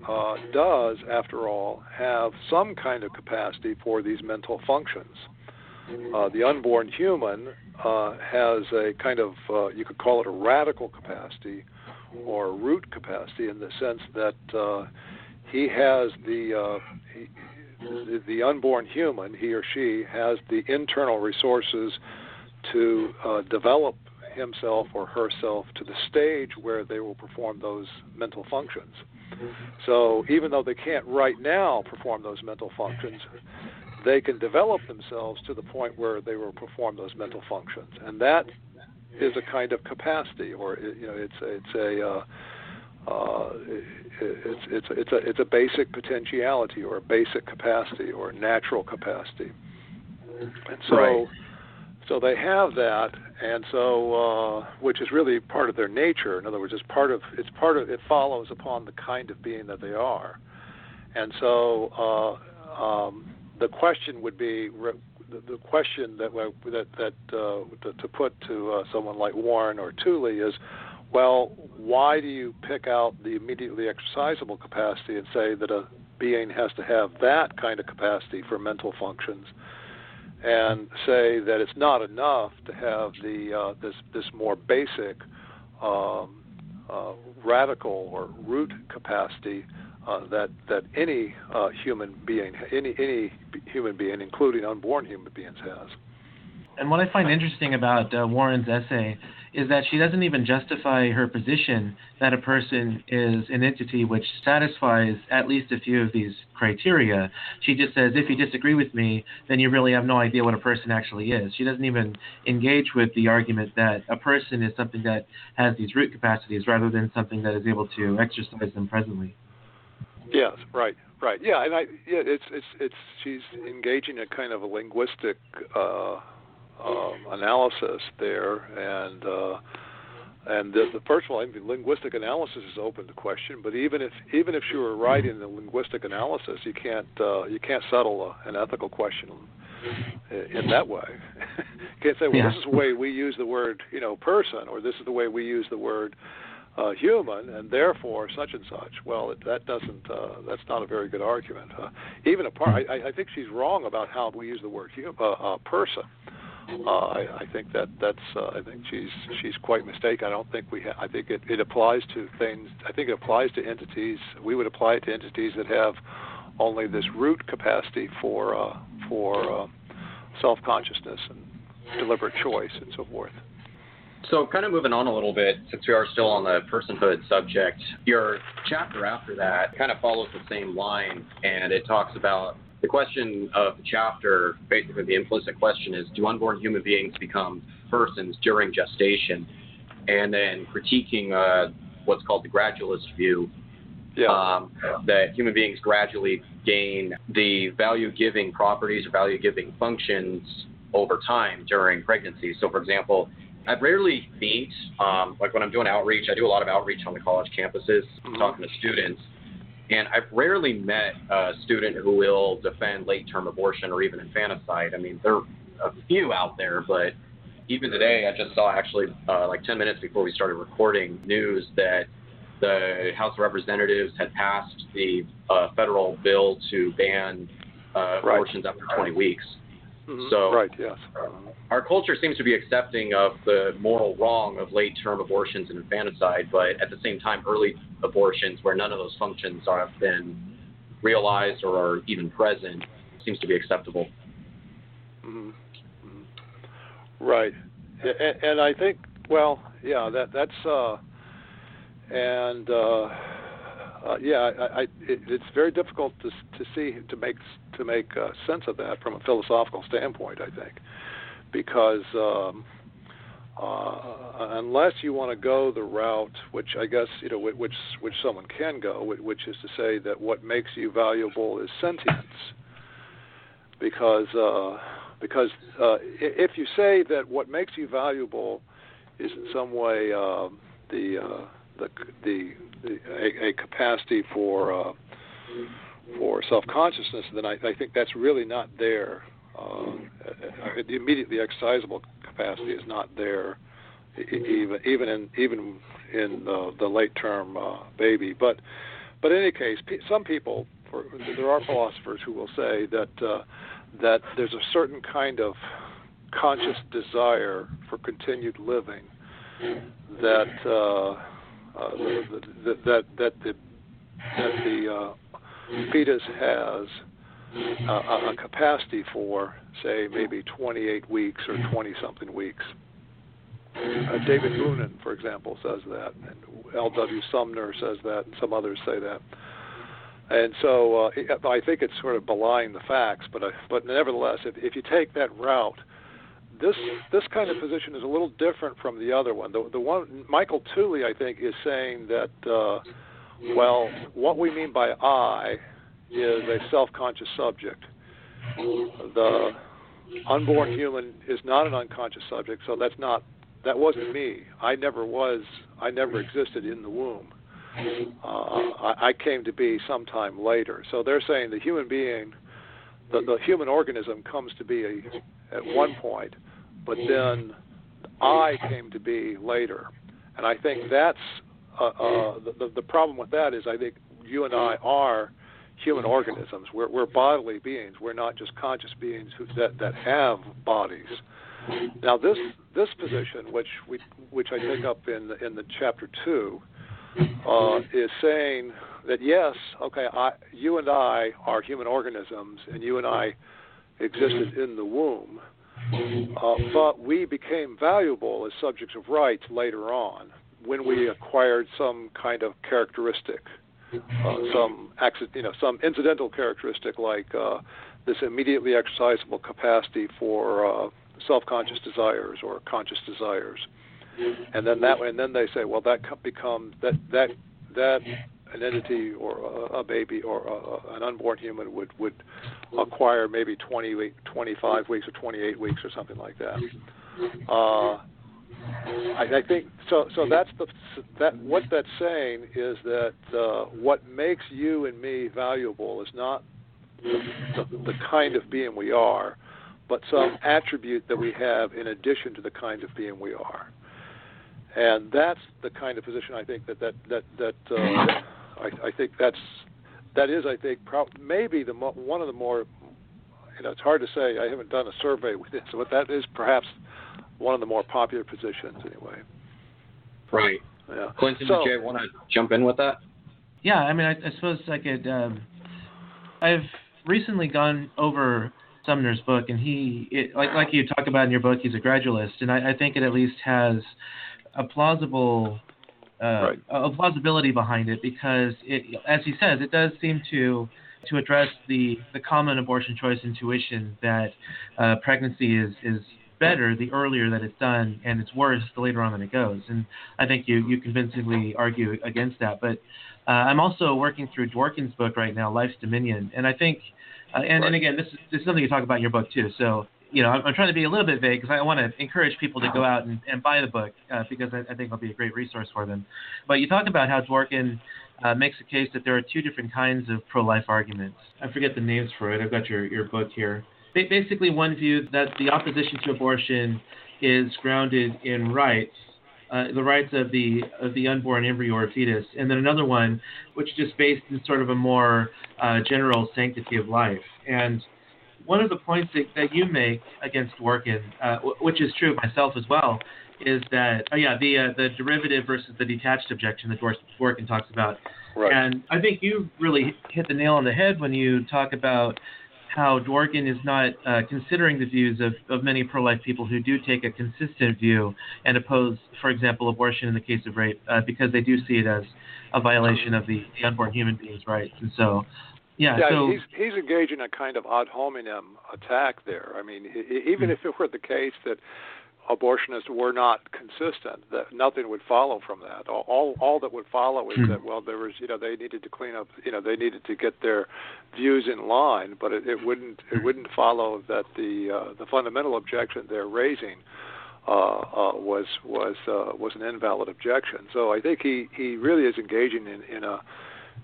uh, does, after all, have some kind of capacity for these mental functions. Uh, the unborn human uh, has a kind of, uh, you could call it a radical capacity or root capacity in the sense that uh, he has the, he, the, the unborn human, he or she, has the internal resources to uh, develop himself or herself to the stage where they will perform those mental functions. So even though they can't right now perform those mental functions, they can develop themselves to the point where they will perform those mental functions, and that is a kind of capacity, or you know, it's it's a uh, uh, it's it's it's a it's a basic potentiality or a basic capacity or natural capacity. And so right. so they have that and so uh, which is really part of their nature. In other words, it's part of it's part of it follows upon the kind of being that they are. And so uh, um, the question would be the, the question that that that uh, to, to put to uh, someone like Warren or Tooley is well, why do you pick out the immediately exercisable capacity and say that a being has to have that kind of capacity for mental functions, and say that it's not enough to have the uh, this this more basic um, uh, radical or root capacity uh, that that any uh, human being, any any human being, including unborn human beings, has. And what I find interesting about uh, Warren's essay is that she doesn't even justify her position that a person is an entity which satisfies at least a few of these criteria. She just says, if you disagree with me, then you really have no idea what a person actually is. She doesn't even engage with the argument that a person is something that has these root capacities rather than something that is able to exercise them presently. Yes, right, right. Yeah, and I, yeah, it's it's it's she's engaging a kind of a linguistic. Uh, um, analysis there, and uh, and the, the first of all, linguistic analysis is open to question. But even if even if you were right in the linguistic analysis, you can't uh, you can't settle a, an ethical question in that way. you can't say, well, yeah. this is the way we use the word, you know, person, or this is the way we use the word uh, human, and therefore such and such. Well, it, that doesn't. Uh, that's not a very good argument. Uh, even apart, I, I think she's wrong about how we use the word hum, uh, uh, person. Uh, I, I think that that's. Uh, I think she's she's quite mistaken. I don't think we. Ha- I think it, it applies to things. I think it applies to entities. We would apply it to entities that have only this root capacity for uh, for uh, self consciousness and deliberate choice and so forth. So, kind of moving on a little bit, since we are still on the personhood subject, your chapter after that kind of follows the same line, and it talks about the question of the chapter. Basically, the implicit question is Do unborn human beings become persons during gestation? And then critiquing uh, what's called the gradualist view, Yeah. um, that human beings gradually gain the value giving properties or value giving functions over time during pregnancy. So, for example, I rarely meet, um, like when I'm doing outreach, I do a lot of outreach on the college campuses, Mhm. talking to students. And I've rarely met a student who will defend late term abortion or even infanticide. I mean, there are a few out there, but even today, I just saw actually, uh, like 10 minutes before we started recording, news that the House of Representatives had passed the uh, federal bill to ban uh, Right. abortions after 20 weeks. Mhm. so- right, yes. Our culture seems to be accepting of the moral wrong of late term abortions and infanticide, but at the same time, early abortions where none of those functions are, have been realized or are even present seems to be acceptable. Mhm. Mhm. Right, and, and I think, well, yeah, that that's, uh, and uh, uh, yeah, I, I, it, it's very difficult to to see to make to make uh, sense of that from a philosophical standpoint. I think because um, uh, unless you want to go the route, which I guess you know, which which someone can go, which is to say that what makes you valuable is sentience, because uh, because uh, if you say that what makes you valuable is in some way um, the uh, the, the a, a capacity for uh, for self consciousness, then I, I think that's really not there. Uh, the immediately exercisable capacity is not there, even even in even in the, the late term uh, baby. But but in any case, some people, for, there are philosophers who will say that uh, that there's a certain kind of conscious desire for continued living that uh, uh, that that the that the uh, fetus has uh, a a capacity for, say, maybe 28 weeks or 20 something weeks. Uh, David Boonin, for example, says that, and L.W. Sumner says that, and some others say that. And so uh, I think it's sort of belying the facts, but I, but nevertheless, if, if you take that route, this this kind of position is a little different from the other one. The the one Michael Tooley, I think, is saying that uh, well, what we mean by I is a self-conscious subject. The unborn human is not an unconscious subject, so that's not that wasn't me. I never was. I never existed in the womb. Uh, I, I came to be sometime later. So they're saying the human being, the, the human organism, comes to be a, at one point, but then I came to be later. And I think that's uh, uh, the, the the problem with that is I think you and I are human organisms. We're, we're bodily beings. We're not just conscious beings who, that that have bodies. Now this this position, which we which I take up in the, in the chapter two, uh, is saying that yes, okay, I, you and I are human organisms, and you and I existed in the womb, uh, but we became valuable as subjects of rights later on when we acquired some kind of characteristic, uh, some accident, you know, some incidental characteristic like uh, this immediately exercisable capacity for uh, self-conscious desires or conscious desires, and then that, and then they say, well, that co- becomes that that that an entity or a, a baby or a, an unborn human would would acquire maybe 20 week, 25 weeks or 28 weeks or something like that. Uh, I, I think so. So that's the that what that's saying is that uh, what makes you and me valuable is not the, the, the kind of being we are, but some attribute that we have in addition to the kind of being we are. And that's the kind of position I think that that that that uh, I, I think that's that is I think pro- maybe the mo- one of the more you know it's hard to say I haven't done a survey with this, but that is perhaps one of the more popular positions anyway. Right. Yeah. Clinton, So- did you want to jump in with that? Yeah, I mean, I, I suppose I could. Um, I've recently gone over Sumner's book, and he, it, like like you talk about in your book, he's a gradualist, and I, I think it at least has a plausible uh, right. a plausibility behind it because it, as he says, it does seem to to address the, the common abortion choice intuition that uh, pregnancy is is better the earlier that it's done, and it's worse the later on that it goes. And I think you you convincingly argue against that. But uh, I'm also working through Dworkin's book right now, Life's Dominion, and I think, uh, and, right. and again, this is, this is something you talk about in your book too. So you know, I'm, I'm trying to be a little bit vague because I want to encourage people to go out and, and buy the book uh, because I, I, think it'll be a great resource for them. But you talk about how Dworkin uh, makes a case that there are two different kinds of pro-life arguments. I forget the names for it. I've got your, your book here. Ba- basically, one view that the opposition to abortion is grounded in rights, uh, the rights of the of the unborn embryo or fetus, and then another one which is just based in sort of a more uh, general sanctity of life. And one of the points that, that you make against Dworkin, uh, w- which is true of myself as well, is that oh yeah the uh, the derivative versus the detached objection that Dworkin talks about. Right. And I think you really hit the nail on the head when you talk about how Dworkin is not uh, considering the views of, of many pro-life people who do take a consistent view and oppose, for example, abortion in the case of rape, uh, because they do see it as a violation of the, the unborn human being's rights. And so, yeah, yeah so, he's he's engaging a kind of ad hominem attack there. I mean, even mm-hmm. if it were the case that abortionists were not consistent, that nothing would follow from that. All all, all that would follow is mm-hmm. that well, there was you know they needed to clean up, you know they needed to get their views in line, but it, it wouldn't it wouldn't follow that the uh, the fundamental objection they're raising. Uh, uh, was was uh, was an invalid objection. So I think he, he really is engaging in in a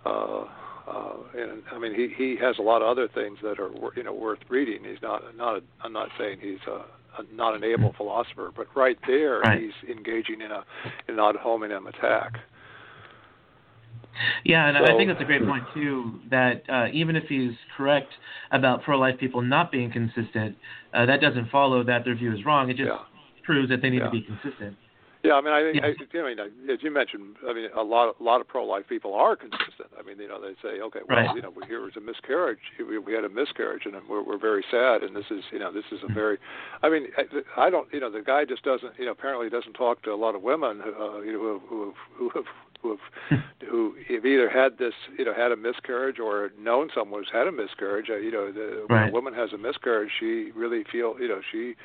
uh, uh, and I mean he he has a lot of other things that are you know worth reading. He's not not a, I'm not saying he's a not an able philosopher, but right there right. he's engaging in a in an ad hominem attack. Yeah, and so, I think that's a great point too. That uh, even if he's correct about pro-life people not being consistent, uh, that doesn't follow that their view is wrong. It just yeah. proves that they need yeah. to be consistent. Yeah, I mean, I think, yeah. I, I mean, as you mentioned, I mean, a lot, a lot of pro-life people are consistent. I mean, you know, they say, okay, well, right. you know, here was a miscarriage. We, we had a miscarriage, and we're, we're very sad. And this is, you know, this is a very, I mean, I, I don't, you know, the guy just doesn't, you know, apparently doesn't talk to a lot of women, uh, you know, who have, who have, who have, who have either had this, you know, had a miscarriage or known someone who's had a miscarriage. Uh, you know, the, right. when a woman has a miscarriage, she really feel, you know, she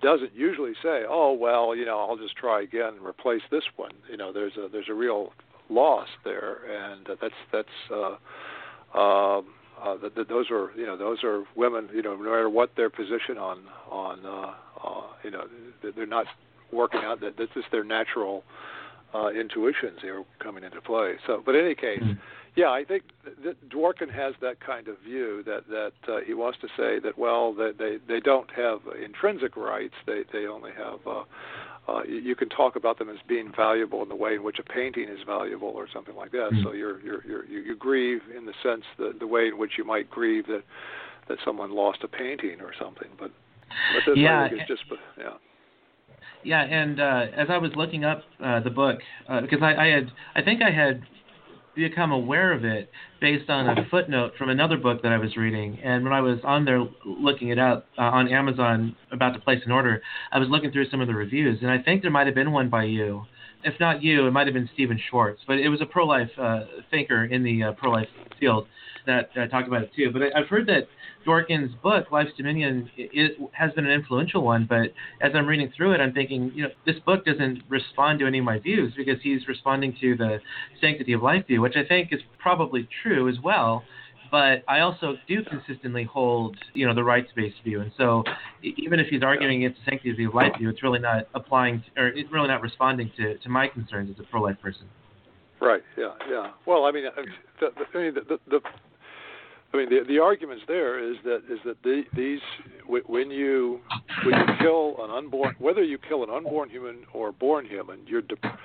doesn't usually say, "Oh well, you know, I'll just try again and replace this one." You know, there's a there's a real loss there, and that's that's uh, um, uh, those are you know those are women you know no matter what their position on on uh, uh, you know they're not working out that this is their natural uh, intuitions here coming into play. So, but in any case. Mm-hmm yeah, I think that Dworkin has that kind of view that that uh, he wants to say that well that they they don't have intrinsic rights they they only have uh, uh, you, can talk about them as being valuable in the way in which a painting is valuable or something like that. Mm-hmm. So you're, you're you're you you grieve in the sense that the way in which you might grieve that that someone lost a painting or something. But but this yeah. I think is just yeah. Yeah, and uh, as I was looking up uh, the book, uh, because I, I had, I think I had become aware of it based on a footnote from another book that I was reading. And when I was on there looking it up uh, on Amazon about to place an order, I was looking through some of the reviews, and I think there might have been one by you. If not you, it might have been Stephen Schwarz, but it was a pro-life uh, thinker in the uh, pro-life field that uh, talked about it too. But I, have heard that Dworkin's book, Life's Dominion, has been an influential one. But as I'm reading through it, I'm thinking, you know, this book doesn't respond to any of my views because he's responding to the sanctity of life view, which I think is probably true as well. But I also do consistently hold, you know, the rights-based view, and so even if he's arguing against the sanctity of life view, it's really not applying, to, or it's really not responding to, to my concerns as a pro-life person. Right. Yeah. Yeah. Well, I mean, the, the, I mean, the, the I mean, the the arguments there is that is that the, these when you when you kill an unborn whether you kill an unborn human or born human, you're de-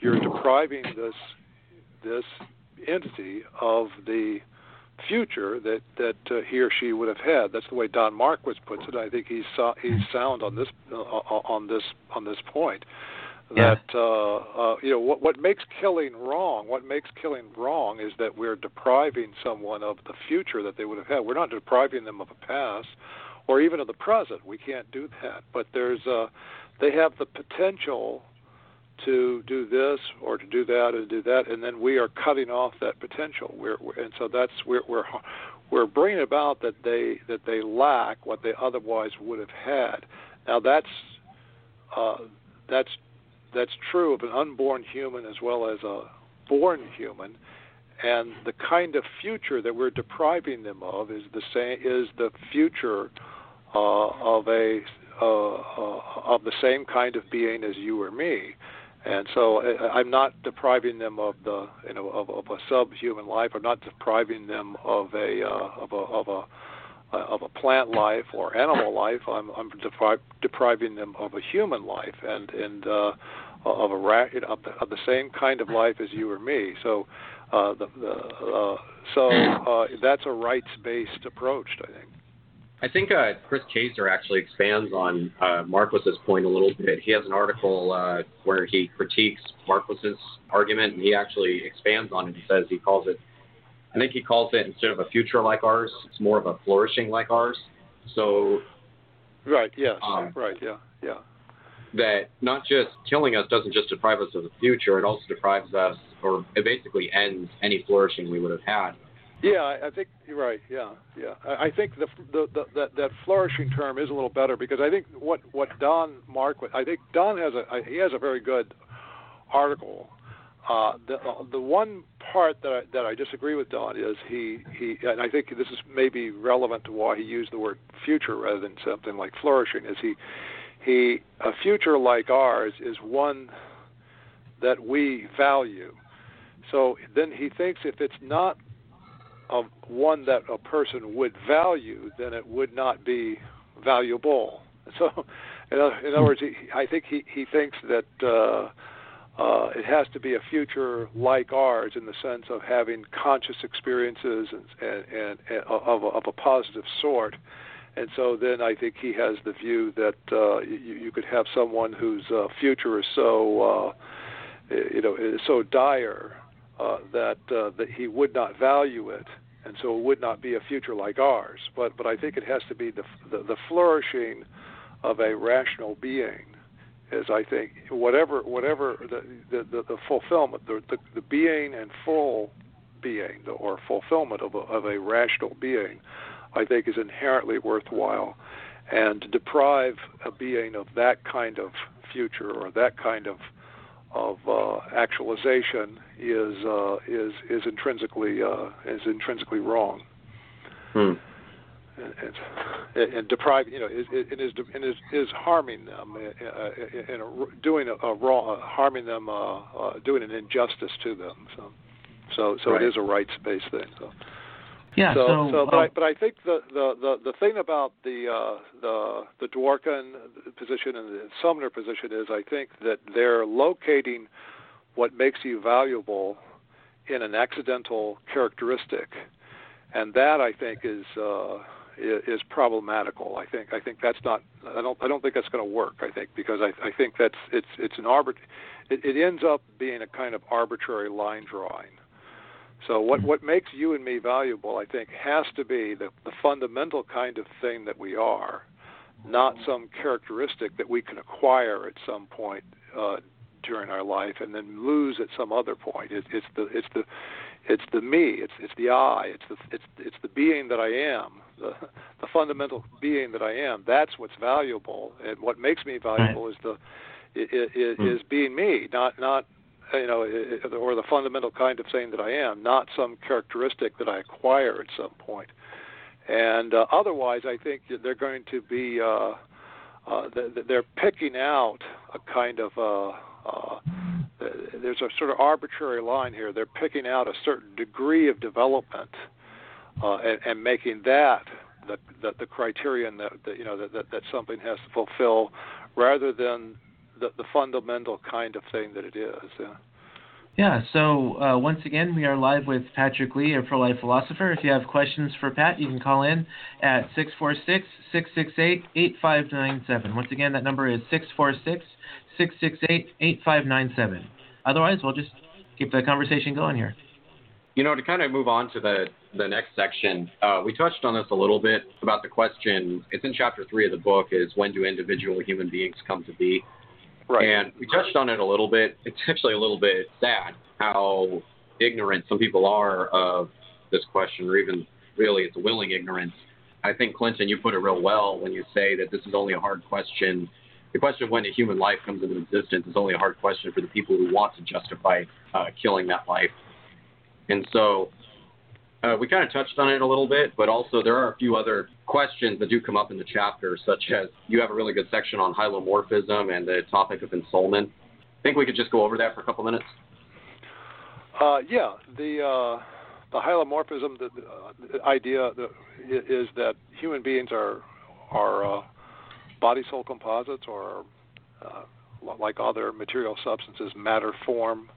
you're depriving this this entity of the future that that uh, he or she would have had. That's the way Don Marquis puts it. I think he's he's sound on this uh, on this on this point yeah. that uh, uh, you know what what makes killing wrong. What makes killing wrong is that we're depriving someone of the future that they would have had. We're not depriving them of a past or even of the present. We can't do that. But there's uh, they have the potential to do this or to do that and do that, and then we are cutting off that potential. We're, we're and so that's we're, we're we're bringing about that they that they lack what they otherwise would have had. Now that's uh, that's that's true of an unborn human as well as a born human, and the kind of future that we're depriving them of is the same is the future uh, of a uh, uh, of the same kind of being as you or me. And so I'm not depriving them of the you know of, of a subhuman life. I'm not depriving them of a uh, of a of a uh, of a plant life or animal life. I'm I'm depri- depriving them of a human life and and uh, of a ra- of, the, of the same kind of life as you or me. So uh, the, the uh, so uh, that's a rights-based approach, I think. I think uh, Chris Kaczor actually expands on uh, Marquis's point a little bit. He has an article uh, where he critiques Marquis's argument, and he actually expands on it. He says he calls it, I think he calls it instead of a future like ours, it's more of a flourishing like ours. So, right, yes, um, right, yeah, yeah. That not just killing us doesn't just deprive us of the future, it also deprives us, or it basically ends any flourishing we would have had. Yeah, I think you're right. Yeah, yeah. I think the, the, the that that flourishing term is a little better because I think what what Don Mark I think Don has a he has a very good article. Uh, the the one part that I, that I disagree with Don is he he and I think this is maybe relevant to why he used the word future rather than something like flourishing is he he a future like ours is one that we value. So then he thinks if it's not of one that a person would value, then it would not be valuable. So, in other, in other words, he, I think he, he thinks that uh, uh, it has to be a future like ours in the sense of having conscious experiences and, and, and, and of, a, of a positive sort. And so then I think he has the view that uh, you, you could have someone whose uh, future is so, uh, you know, is so dire uh, that uh, that he would not value it, and so it would not be a future like ours. But but I think it has to be the the, the flourishing of a rational being is I think whatever whatever the the, the, the fulfillment the, the the being and full being or fulfillment of a, of a rational being I think is inherently worthwhile and to deprive a being of that kind of future or that kind of of uh, actualization is uh, is is intrinsically uh, is intrinsically wrong. Hmm. And, and, and depriving, you know, is, is, is, is harming them, uh, and uh, doing a, a wrong, uh, harming them, uh, uh, doing an injustice to them. So, so, so right. it is a rights-based thing. So. Yeah. So, so, so but, I, but I think the, the, the, the thing about the uh, the the Dworkin position and the Sumner position is I think that they're locating what makes you valuable in an accidental characteristic, and that I think is uh, is problematical. I think I think that's not I don't I don't think that's going to work. I think because I I think that's it's it's an arbit it, it ends up being a kind of arbitrary line drawing so what what makes you and me valuable, I think, has to be the, the fundamental kind of thing that we are, not some characteristic that we can acquire at some point uh, during our life and then lose at some other point. It, it's the it's the it's the me. It's it's the I. It's the it's it's the being that I am. The the fundamental being that I am. That's what's valuable, and what makes me valuable right. is the is, is, mm. is being me, not not you know, or the fundamental kind of thing that I am, not some characteristic that I acquire at some point. And uh, otherwise, I think they're going to be uh, uh, they're picking out a kind of uh, uh, there's a sort of arbitrary line here. They're picking out a certain degree of development uh, and, and making that the, the, the criterion that, that you know that, that, that something has to fulfill, rather than the, the fundamental kind of thing that it is. Yeah. Yeah, so uh, once again, we are live with Patrick Lee, a pro life philosopher. If you have questions for Pat, you can call in at 646 668 8597. Once again, that number is 646 668 8597. Otherwise, we'll just keep the conversation going here. You know, to kind of move on to the the next section, uh, we touched on this a little bit about the question. It's in chapter three of the book. Is when do individual human beings come to be? Right. And we touched on it a little bit. It's actually a little bit sad how ignorant some people are of this question, or even really it's a willing ignorance. I think Clinton, you put it real well when you say that this is only a hard question. The question of when a human life comes into existence is only a hard question for the people who want to justify uh, killing that life. And so uh, we kind of touched on it a little bit, but also there are a few other questions that do come up in the chapter, such as you have a really good section on hylomorphism and the topic of ensoulment. I think we could just go over that for a couple minutes. Uh, yeah, the uh, the hylomorphism, the, the idea the, is that human beings are are uh, body soul composites, or uh, like other material substances, matter form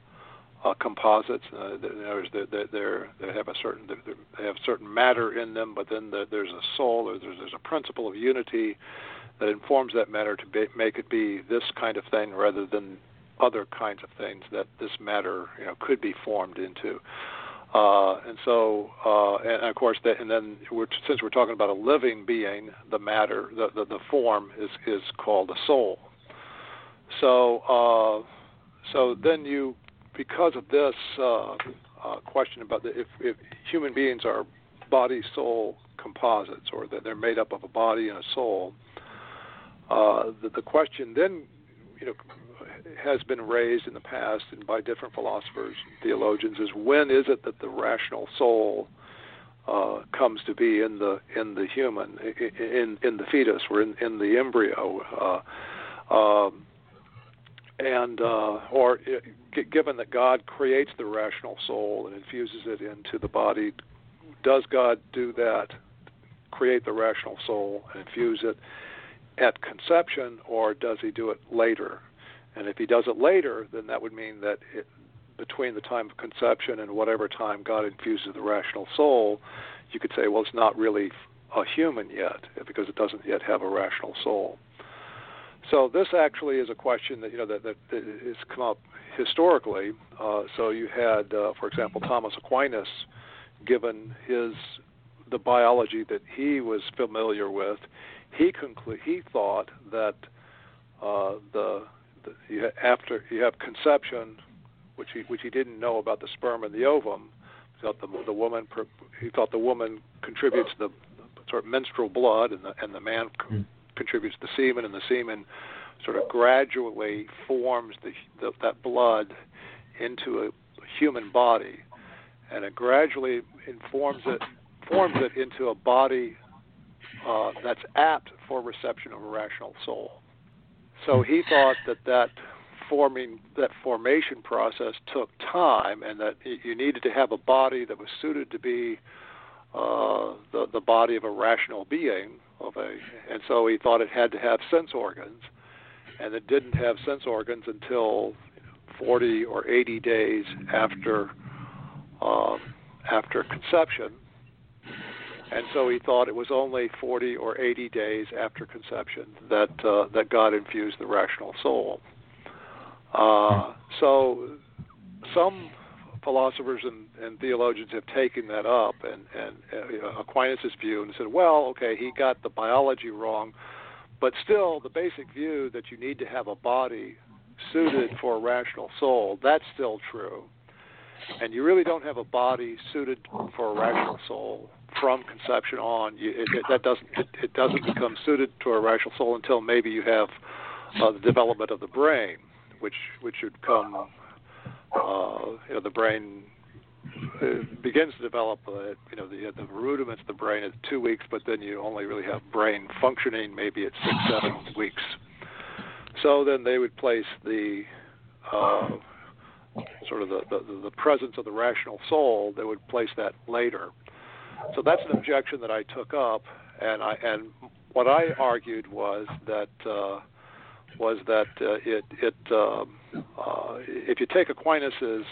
uh, composites. Uh, there's they they have a certain they have certain matter in them, but then there's a soul or there's, there's a principle of unity that informs that matter to be, make it be this kind of thing rather than other kinds of things that this matter you know could be formed into. Uh, and so, uh, and of course, that, and then we're, since we're talking about a living being, the matter, the, the, the form is is called a soul. So, uh, so then you because of this uh, uh, question about the, if, if human beings are body soul composites or that they're made up of a body and a soul, uh, the, the question then you know has been raised in the past and by different philosophers and theologians is when is it that the rational soul uh, comes to be in the in the human in in the fetus or in in the embryo? Uh, um, and uh, or it, given that God creates the rational soul and infuses it into the body, does God do that, create the rational soul and infuse it at conception, or does He do it later? And if He does it later, then that would mean that it, between the time of conception and whatever time God infuses the rational soul, you could say, well, it's not really a human yet because it doesn't yet have a rational soul. So this actually is a question that you know that, that, that has come up historically. Uh, so you had, uh, for example, Thomas Aquinas, given his the biology that he was familiar with, he conclu- he thought that uh, the, the you ha- after you have conception, which he which he didn't know about the sperm and the ovum. He thought the the woman he thought the woman contributes the, sort of menstrual blood and the and the man. Mm contributes the semen, and the semen sort of gradually forms the, the, that blood into a human body, and it gradually informs it forms it into a body uh, that's apt for reception of a rational soul. So he thought that that forming that formation process took time, and that you needed to have a body that was suited to be uh, the the body of a rational being, of a, and so he thought it had to have sense organs, and it didn't have sense organs until 40 or 80 days after um, after conception, and so he thought it was only 40 or 80 days after conception that uh, that God infused the rational soul. Uh, so some philosophers and, and theologians have taken that up and, and uh, Aquinas' view and said, well, okay, he got the biology wrong, but still the basic view that you need to have a body suited for a rational soul, that's still true. And you really don't have a body suited for a rational soul from conception on. You, it, it, that doesn't it, it doesn't become suited to a rational soul until maybe you have uh, the development of the brain, which which would come uh, you know, the brain uh, begins to develop. Uh, you know, the, the rudiments of the brain at two weeks, but then you only really have brain functioning maybe at six, seven weeks. So then they would place the uh, sort of the, the, the presence of the rational soul. They would place that later. So that's an objection that I took up, and I and what I argued was that uh, was that uh, it it um, uh, if you take Aquinas's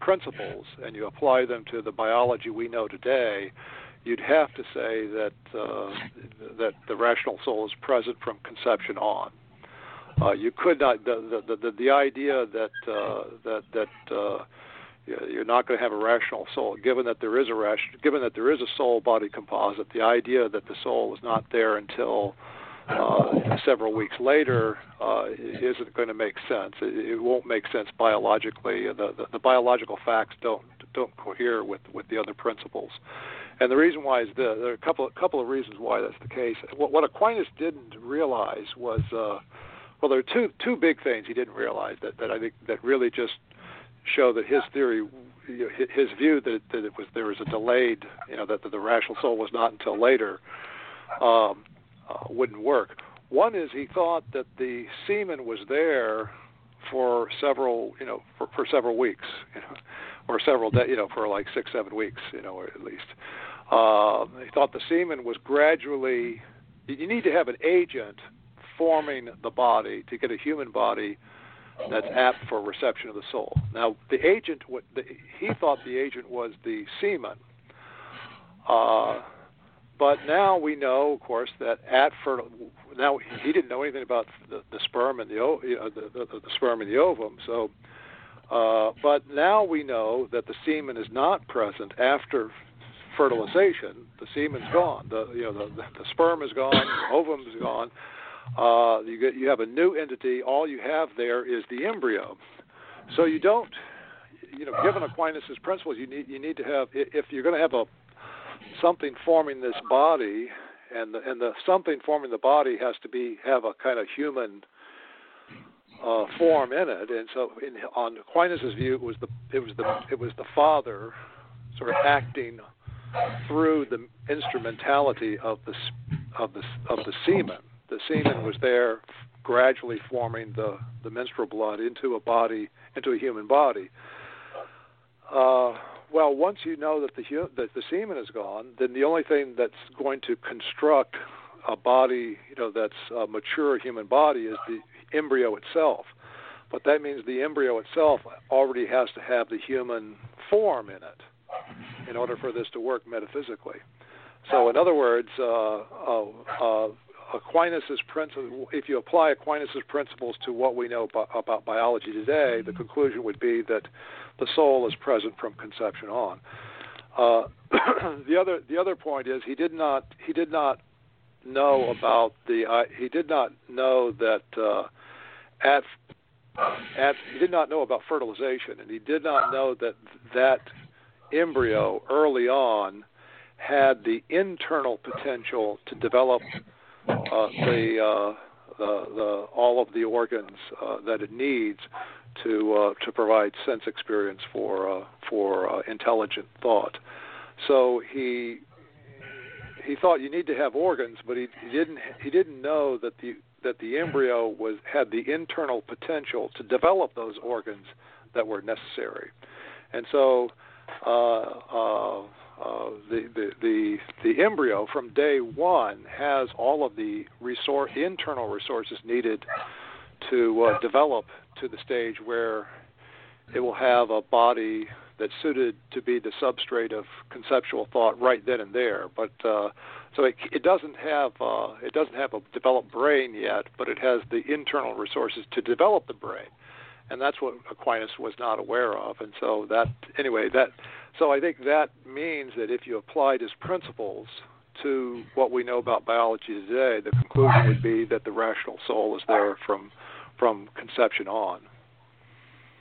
principles and you apply them to the biology we know today, you'd have to say that uh, that the rational soul is present from conception on. Uh, you could not the the, the, the idea that uh, that that uh, You're not going to have a rational soul, given that there is a ration, given that there is a soul-body composite. The idea that the soul is not there until uh, several weeks later uh, isn't going to make sense. It, it won't make sense biologically. The, the, the biological facts don't don't cohere with with the other principles. And the reason why is the, there are a couple a couple of reasons why that's the case. What, what Aquinas didn't realize was uh, well, there are two two big things he didn't realize that that I think that really just show that his theory, you know, his view that that it was there was a delayed, you know, that, that the rational soul was not until later, um, uh, wouldn't work. One is he thought that the semen was there for several, you know, for, for several weeks, you know, or several, de- you know, for like six, seven weeks, you know, or at least. Uh, he thought the semen was gradually. You need to have an agent forming the body to get a human body that's apt for reception of the soul. Now, the agent, what the, he thought the agent was the semen. Uh, but now we know, of course, that at fertil- now he didn't know anything about the, the sperm and the, you know, the, the, the sperm and the ovum. So, uh, but now we know that the semen is not present after fertilization. The semen's gone. The you know the, the sperm is gone. The ovum is gone. Uh, you get you have a new entity. All you have there is the embryo. So you don't, you know, given Aquinas's principles, you need you need to have if you're going to have a something forming this body, and the and the something forming the body has to be have a kind of human uh, form in it. And so, in, on Aquinas's view, it was the it was the it was the father sort of acting through the instrumentality of the of the of the semen the semen was there gradually forming the, the menstrual blood into a body, into a human body. Uh, well, once you know that the that the semen is gone, then the only thing that's going to construct a body, you know, that's a mature human body is the embryo itself. But that means the embryo itself already has to have the human form in it in order for this to work metaphysically. So, in other words, uh, uh, uh, Aquinas's principle, if you apply Aquinas's principles to what we know about biology today, the conclusion would be that the soul is present from conception on. Uh, the other the other point is he did not he did not know about the uh, he did not know that uh, at at he did not know about fertilization and he did not know that that embryo early on had the internal potential to develop uh, the, uh, the, the all of the organs uh, that it needs to uh, to provide sense experience for uh, for uh, intelligent thought. So he he thought you need to have organs, but he, he didn't he didn't know that the that the embryo was had the internal potential to develop those organs that were necessary, and so uh, uh, uh, the, the the the embryo from day one has all of the resource internal resources needed to develop to the stage where it will have a body that's suited to be the substrate of conceptual thought right then and there. But uh, so it, it doesn't have uh, it doesn't have a developed brain yet, but it has the internal resources to develop the brain, and that's what Aquinas was not aware of. And so that anyway that so I think that means that if you applied his principles to what we know about biology today, the conclusion would be that the rational soul is there from from conception on.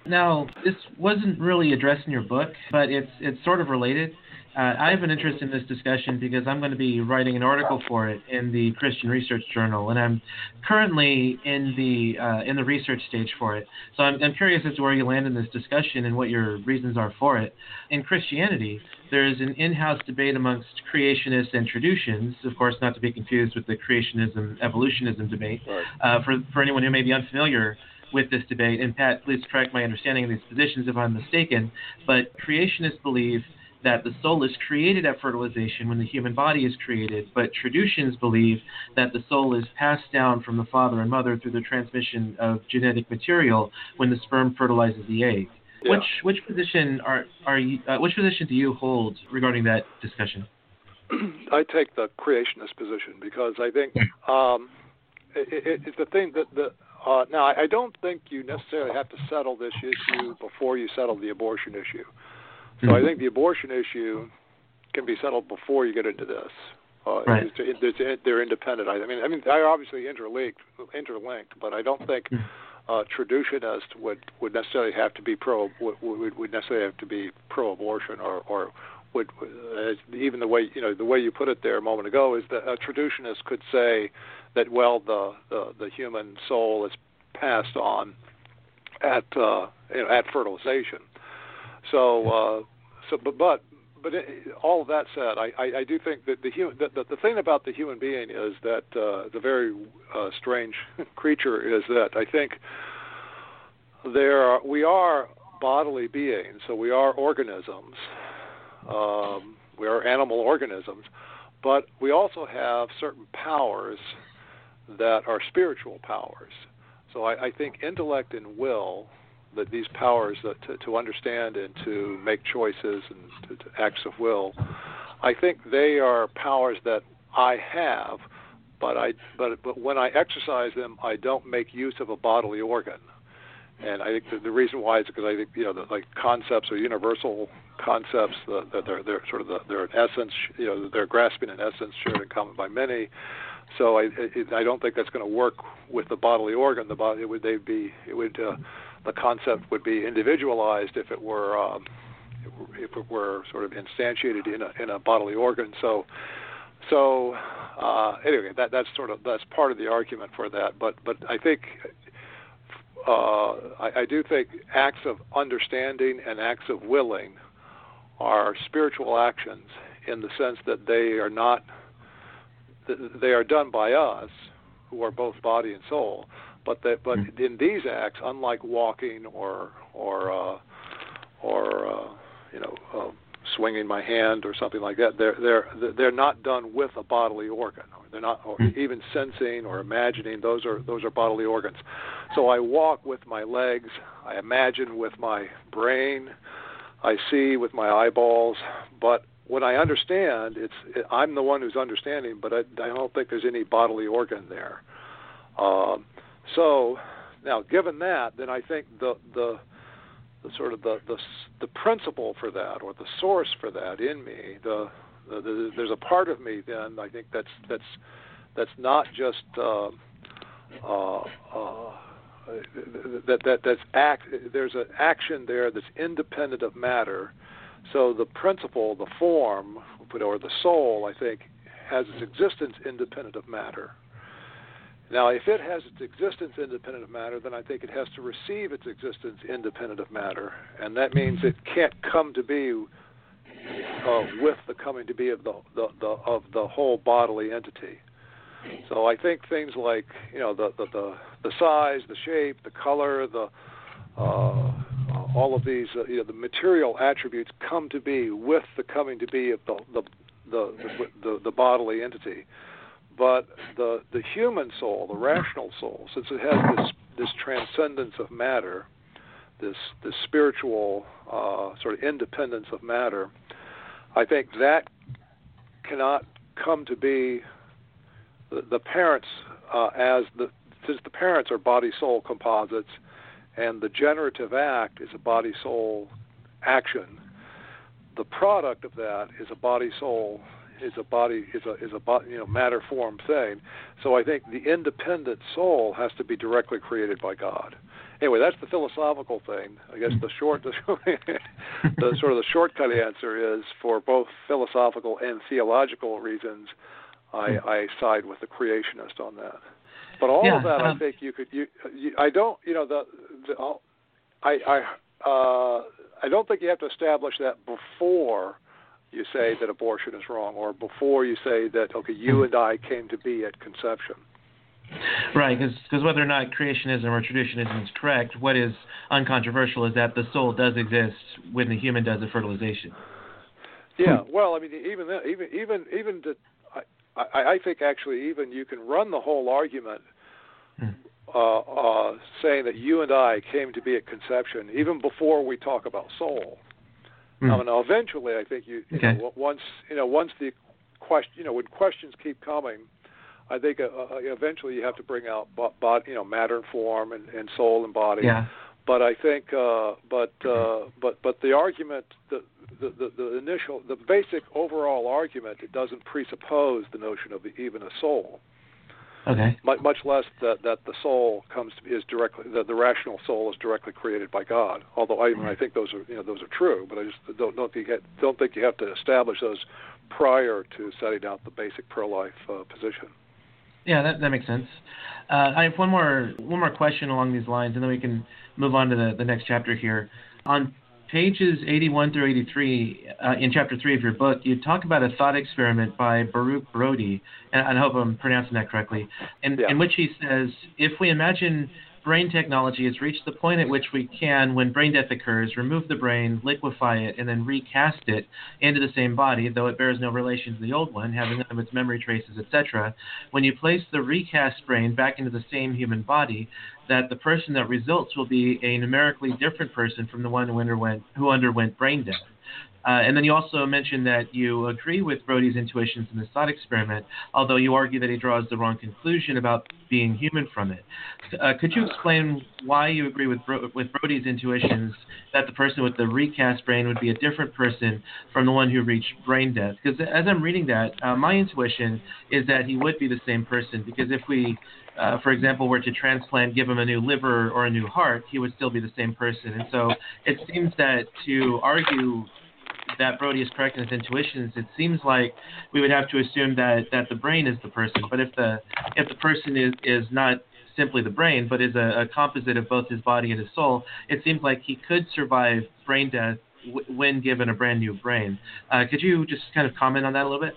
Now, this wasn't really addressed in your book, but it's it's sort of related. Uh, I have an interest in this discussion because I'm going to be writing an article for it in the Christian Research Journal, and I'm currently in the uh, in the research stage for it. So I'm, I'm curious as to where you land in this discussion and what your reasons are for it. In Christianity, there is an in-house debate amongst creationists and traducians, of course, not to be confused with the creationism evolutionism debate. Uh, for for anyone who may be unfamiliar with this debate, and Pat, please correct my understanding of these positions if I'm mistaken, but creationists believe that the soul is created at fertilization when the human body is created, but traducians believe that the soul is passed down from the father and mother through the transmission of genetic material when the sperm fertilizes the egg. Yeah. Which which position are are you, uh, which position do you hold regarding that discussion? I take the creationist position because I think um, it, it, it's the thing that the Uh, now, I don't think you necessarily have to settle this issue before you settle the abortion issue. So mm-hmm. I think the abortion issue can be settled before you get into this. Uh, right. they're independent. I mean, I mean, they're obviously interlinked, interlinked, but I don't think mm-hmm. uh, would would necessarily have to be pro would, would, would necessarily have to be pro-abortion or or would uh, even the way you know the way you put it there a moment ago is that a traducianist could say that well the the, the human soul is passed on at uh, you know, at fertilization. So uh, so but but but it, all that said, I, I, I do think that the, human, the, the the thing about the human being is that uh, the very uh, strange creature is that I think there are, we are bodily beings, so we are organisms, um, we are animal organisms, but we also have certain powers that are spiritual powers. So I, I think intellect and will, that these powers that to, to understand and to make choices and to, to acts of will, I think they are powers that I have, but I but but when I exercise them, I don't make use of a bodily organ. And I think the, the reason why is because I think you know the like concepts are universal concepts that they're they're sort of the, they're in essence you know they're grasping an essence shared in common by many. So I I don't think that's going to work with the bodily organ. The body it would they be it would uh, the concept would be individualized if it were um, if it were sort of instantiated in a in a bodily organ. So so uh, anyway, that that's sort of that's part of the argument for that. But but I think uh, I, I do think acts of understanding and acts of willing are spiritual actions in the sense that they are not they are done by us who are both body and soul but that but mm-hmm. in these acts unlike walking or or uh, or uh, you know uh, swinging my hand or something like that they're they're they're not done with a bodily organ they're not or mm-hmm. even sensing or imagining those are those are bodily organs so i walk with my legs i imagine with my brain I see with my eyeballs, but when I understand, it's it, I'm the one who's understanding, but I, I don't think there's any bodily organ there. Um, so now, given that, then I think the the the sort of the, the the principle for that or the source for that in me the, the, the there's a part of me then I think that's that's that's not just uh, uh, uh, that that that's act there's an action there that's independent of matter. So the principle the form or the soul i think has its existence independent of matter now if it has its existence independent of matter then i think it has to receive its existence independent of matter and that means it can't come to be uh, with the coming to be of the, the, the of the whole bodily entity so I think things like you know the the the, the size, the shape, the color, the uh, all of these uh, you know the material attributes come to be with the coming to be of the the the, the, the, the bodily entity. But the the human soul, the rational soul, since it has this this transcendence of matter, this this spiritual uh, sort of independence of matter, I think that cannot come to be the, parents uh, as the since the parents are body soul composites and the generative act is a body soul action the product of that is a body soul is a body is a is a you know matter form thing so i think the independent soul has to be directly created by god anyway that's the philosophical thing i guess the short the, the sort of the shortcut answer is for both philosophical and theological reasons I, hmm. I side with the creationist on that. But all yeah, of that, um, I think you could. You, you, I don't. You know, the, the I, I, uh, I don't think you have to establish that before you say that abortion is wrong, or before you say that okay, you and I came to be at conception. Right, because whether or not creationism or traducianism is correct, what is uncontroversial is that the soul does exist when the human does a fertilization. Yeah, well, I mean, even that, even even even to I, I think actually even you can run the whole argument hmm. uh, uh, saying that you and I came to be at conception even before we talk about soul. Hmm. Now, now, eventually, I think you, you okay. know, once you know once the question, you know, when questions keep coming, I think uh, uh, eventually you have to bring out body, you know, matter and form and, and soul and body. Yeah. But I think, uh, but uh, but but the argument, the, the the the initial, the basic overall argument, it doesn't presuppose the notion of even a soul. Okay. Much less that that the soul comes to, is directly that the rational soul is directly created by God. Although I I think those are you know those are true, but I just don't don't think don't think you have to establish those prior to setting out the basic pro-life uh, position. Yeah, that that makes sense. Uh, I have one more one more question along these lines, and then we can move on to the, the next chapter here. On pages 81 through 83 uh, in chapter 3 of your book, you talk about a thought experiment by Baruch Brody, and I hope I'm pronouncing that correctly, in, yeah. in which he says if we imagine brain technology has reached the point at which we can, when brain death occurs, remove the brain, liquefy it, and then recast it into the same body, though it bears no relation to the old one, having none of its memory traces, etc. When you place the recast brain back into the same human body, that the person that results will be a numerically different person from the one who underwent, who underwent brain death. Uh, and then you also mentioned that you agree with Brody's intuitions in the thought experiment, although you argue that he draws the wrong conclusion about being human from it. Uh, could you explain why you agree with, Bro- with Brody's intuitions that the person with the recast brain would be a different person from the one who reached brain death? Because as I'm reading that, uh, my intuition is that he would be the same person. Because if we uh, for example, were to transplant, give him a new liver or a new heart, he would still be the same person. And so it seems that to argue that Brody is correct in his intuitions, it seems like we would have to assume that, that the brain is the person. But if the if the person is, is not simply the brain, but is a, a composite of both his body and his soul, it seems like he could survive brain death w- when given a brand new brain. Uh, could you just kind of comment on that a little bit?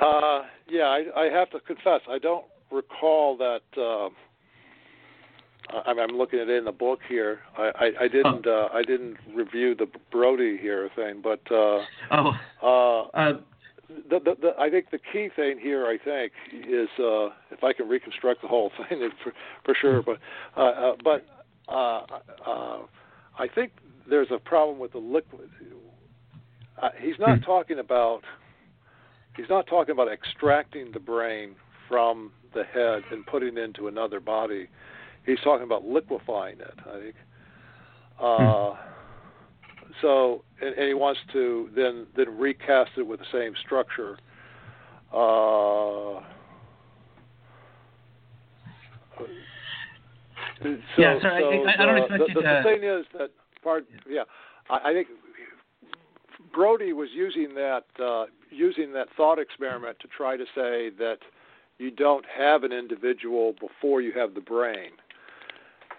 Uh, yeah, I, I have to confess, I don't recall that. Uh, I'm, I'm looking at it in the book here. I, I, I didn't uh, I didn't review the Brody here thing, but uh, oh, uh, uh, the, the, the, I think the key thing here, I think, is uh, if I can reconstruct the whole thing for, for sure. But uh, uh, but uh, uh, I think there's a problem with the liquid. Uh, he's not hmm. talking about he's not talking about extracting the brain from the head and putting it into another body. He's talking about liquefying it. I think. Uh, so, and, and, he wants to then then recast it with the same structure. Uh, so, yeah, sorry, so I, I, don't expect the, you the, to. The thing is that part, yeah, I, I think Brody was using that uh, using that thought experiment to try to say that you don't have an individual before you have the brain.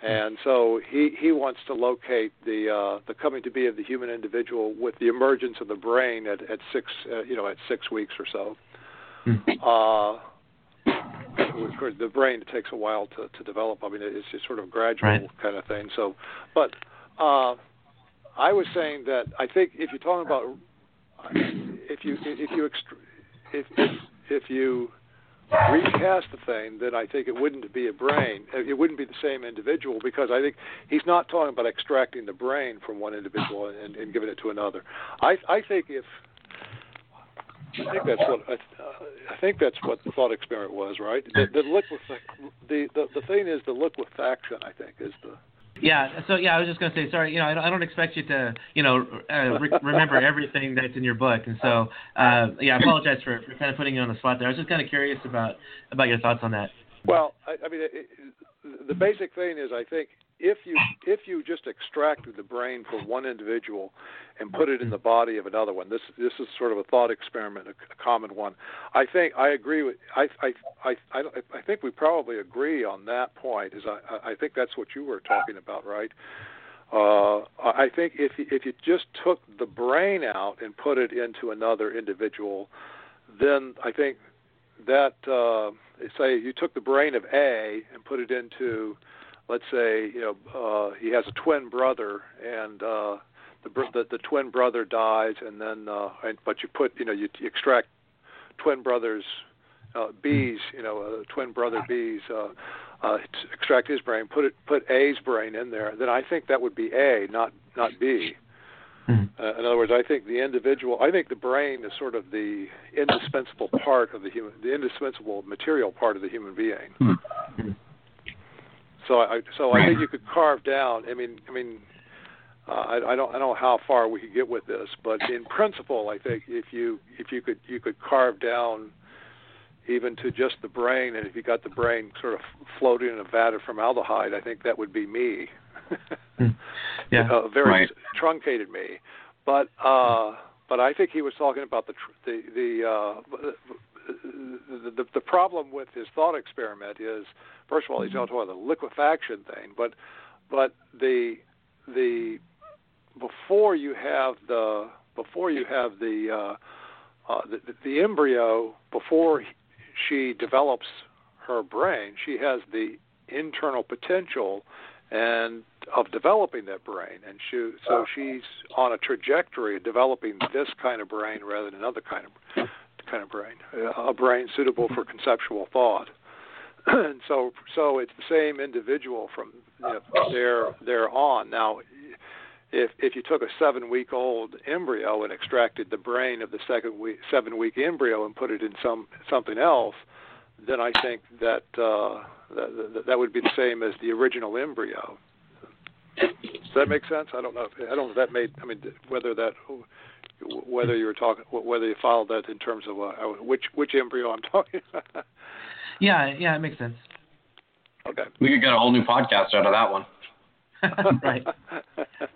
And so he, he wants to locate the uh, the coming to be of the human individual with the emergence of the brain at, at six uh, you know at six weeks or so. Mm-hmm. Uh, of course, the brain it takes a while to, to develop. I mean, it's just sort of a gradual right. kind of thing. So, but uh, I was saying that I think if you're talking about if you if you if if, if you recast the thing, then I think it wouldn't be a brain. It wouldn't be the same individual because I think he's not talking about extracting the brain from one individual and, and giving it to another. I, I think if I think that's what I, uh, I think that's what the thought experiment was, right? The, the liquef- the, the the thing is the liquefaction. I think is the yeah. So yeah, I was just gonna say sorry. You know, I don't, I don't expect you to you know uh, re- remember everything that's in your book, and so uh, yeah, I apologize for, for kind of putting you on the spot there. I was just kind of curious about about your thoughts on that. Well, I, I mean, it, the basic thing is I think if you if you just extracted the brain from one individual and put it in the body of another one, this this is sort of a thought experiment, a, a common one. I think I agree with I I I I, I think we probably agree on that point. Is I I think that's what you were talking about, right? Uh, I think if if you just took the brain out and put it into another individual, then I think that uh, say you took the brain of A and put it into let's say you know uh, he has a twin brother and uh, the, the the twin brother dies and then uh, and but you put you know you, you extract twin brothers uh, B's you know uh, twin brother B's uh, uh, extract his brain put it put A's brain in there then I think that would be A not not B Mm-hmm. Uh, in other words, I think the individual, I think the brain is sort of the indispensable part of the human, the indispensable material part of the human being. Mm-hmm. So I, so I think you could carve down. I mean, I mean, uh, I, I don't, I don't know how far we could get with this, but in principle, I think if you, if you could, you could carve down even to just the brain, and if you got the brain sort of floating in a vat of formaldehyde, I think that would be me. Hmm. yeah, a very right. truncated me. But uh, but I think he was talking about the tr- the the, uh, the the the problem with his thought experiment is first of all he's mm-hmm. talking about the liquefaction thing, but but the the before you have the before you have the uh, uh, the, the embryo before she develops her brain, she has the internal potential and of developing that brain, and she, so she's on a trajectory of developing this kind of brain rather than another kind of kind of brain, a brain suitable for conceptual thought. and so, so it's the same individual from you know, there there on. Now, if if you took a seven week old embryo and extracted the brain of the second week seven week embryo and put it in some something else, then I think that, uh, that, that that would be the same as the original embryo. Does that make sense? I don't know. If, I don't know if that made. I mean, whether that, whether you were talking, whether you followed that in terms of uh, which which embryo I'm talking. about. yeah, yeah, it makes sense. Okay. We could get a whole new podcast out of that one. right.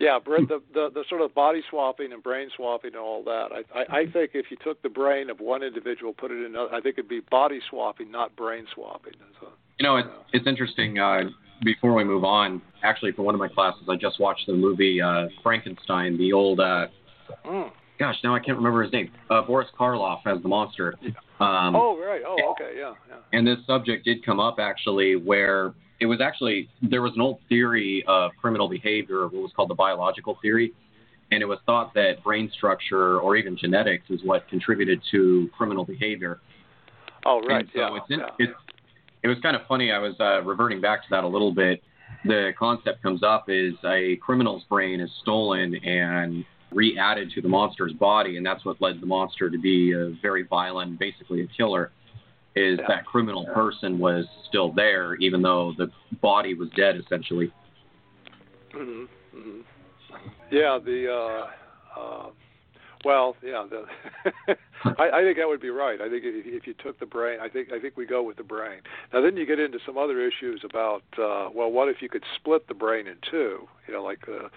Yeah, the, the the sort of body swapping and brain swapping and all that. I, I I think if you took the brain of one individual, put it in another, I think it'd be body swapping, not brain swapping. So, you know, it's it's interesting. Uh, before we move on, actually, for one of my classes, I just watched the movie uh, Frankenstein, the old. Uh, mm. Gosh, now I can't remember his name. Uh, Boris Karloff as the monster. Um, oh right. Oh okay. Yeah. Yeah. And this subject did come up actually, where it was actually there was an old theory of criminal behavior, what was called the biological theory, and it was thought that brain structure or even genetics is what contributed to criminal behavior. Oh right, so yeah, it's, in, yeah. it's it was kind of funny. I was uh, reverting back to that a little bit. The concept comes up is a criminal's brain is stolen and re-added to the monster's body, and that's what led the monster to be a very violent, basically a killer is yeah. that criminal person was still there, even though the body was dead, essentially. Mm-hmm. Mm-hmm. Yeah, the uh, uh, well, yeah, the I, I think that would be right. I think if, if you took the brain, I think I think we go with the brain. Now, then you get into some other issues about uh, well, what if you could split the brain in two? You know, like uh,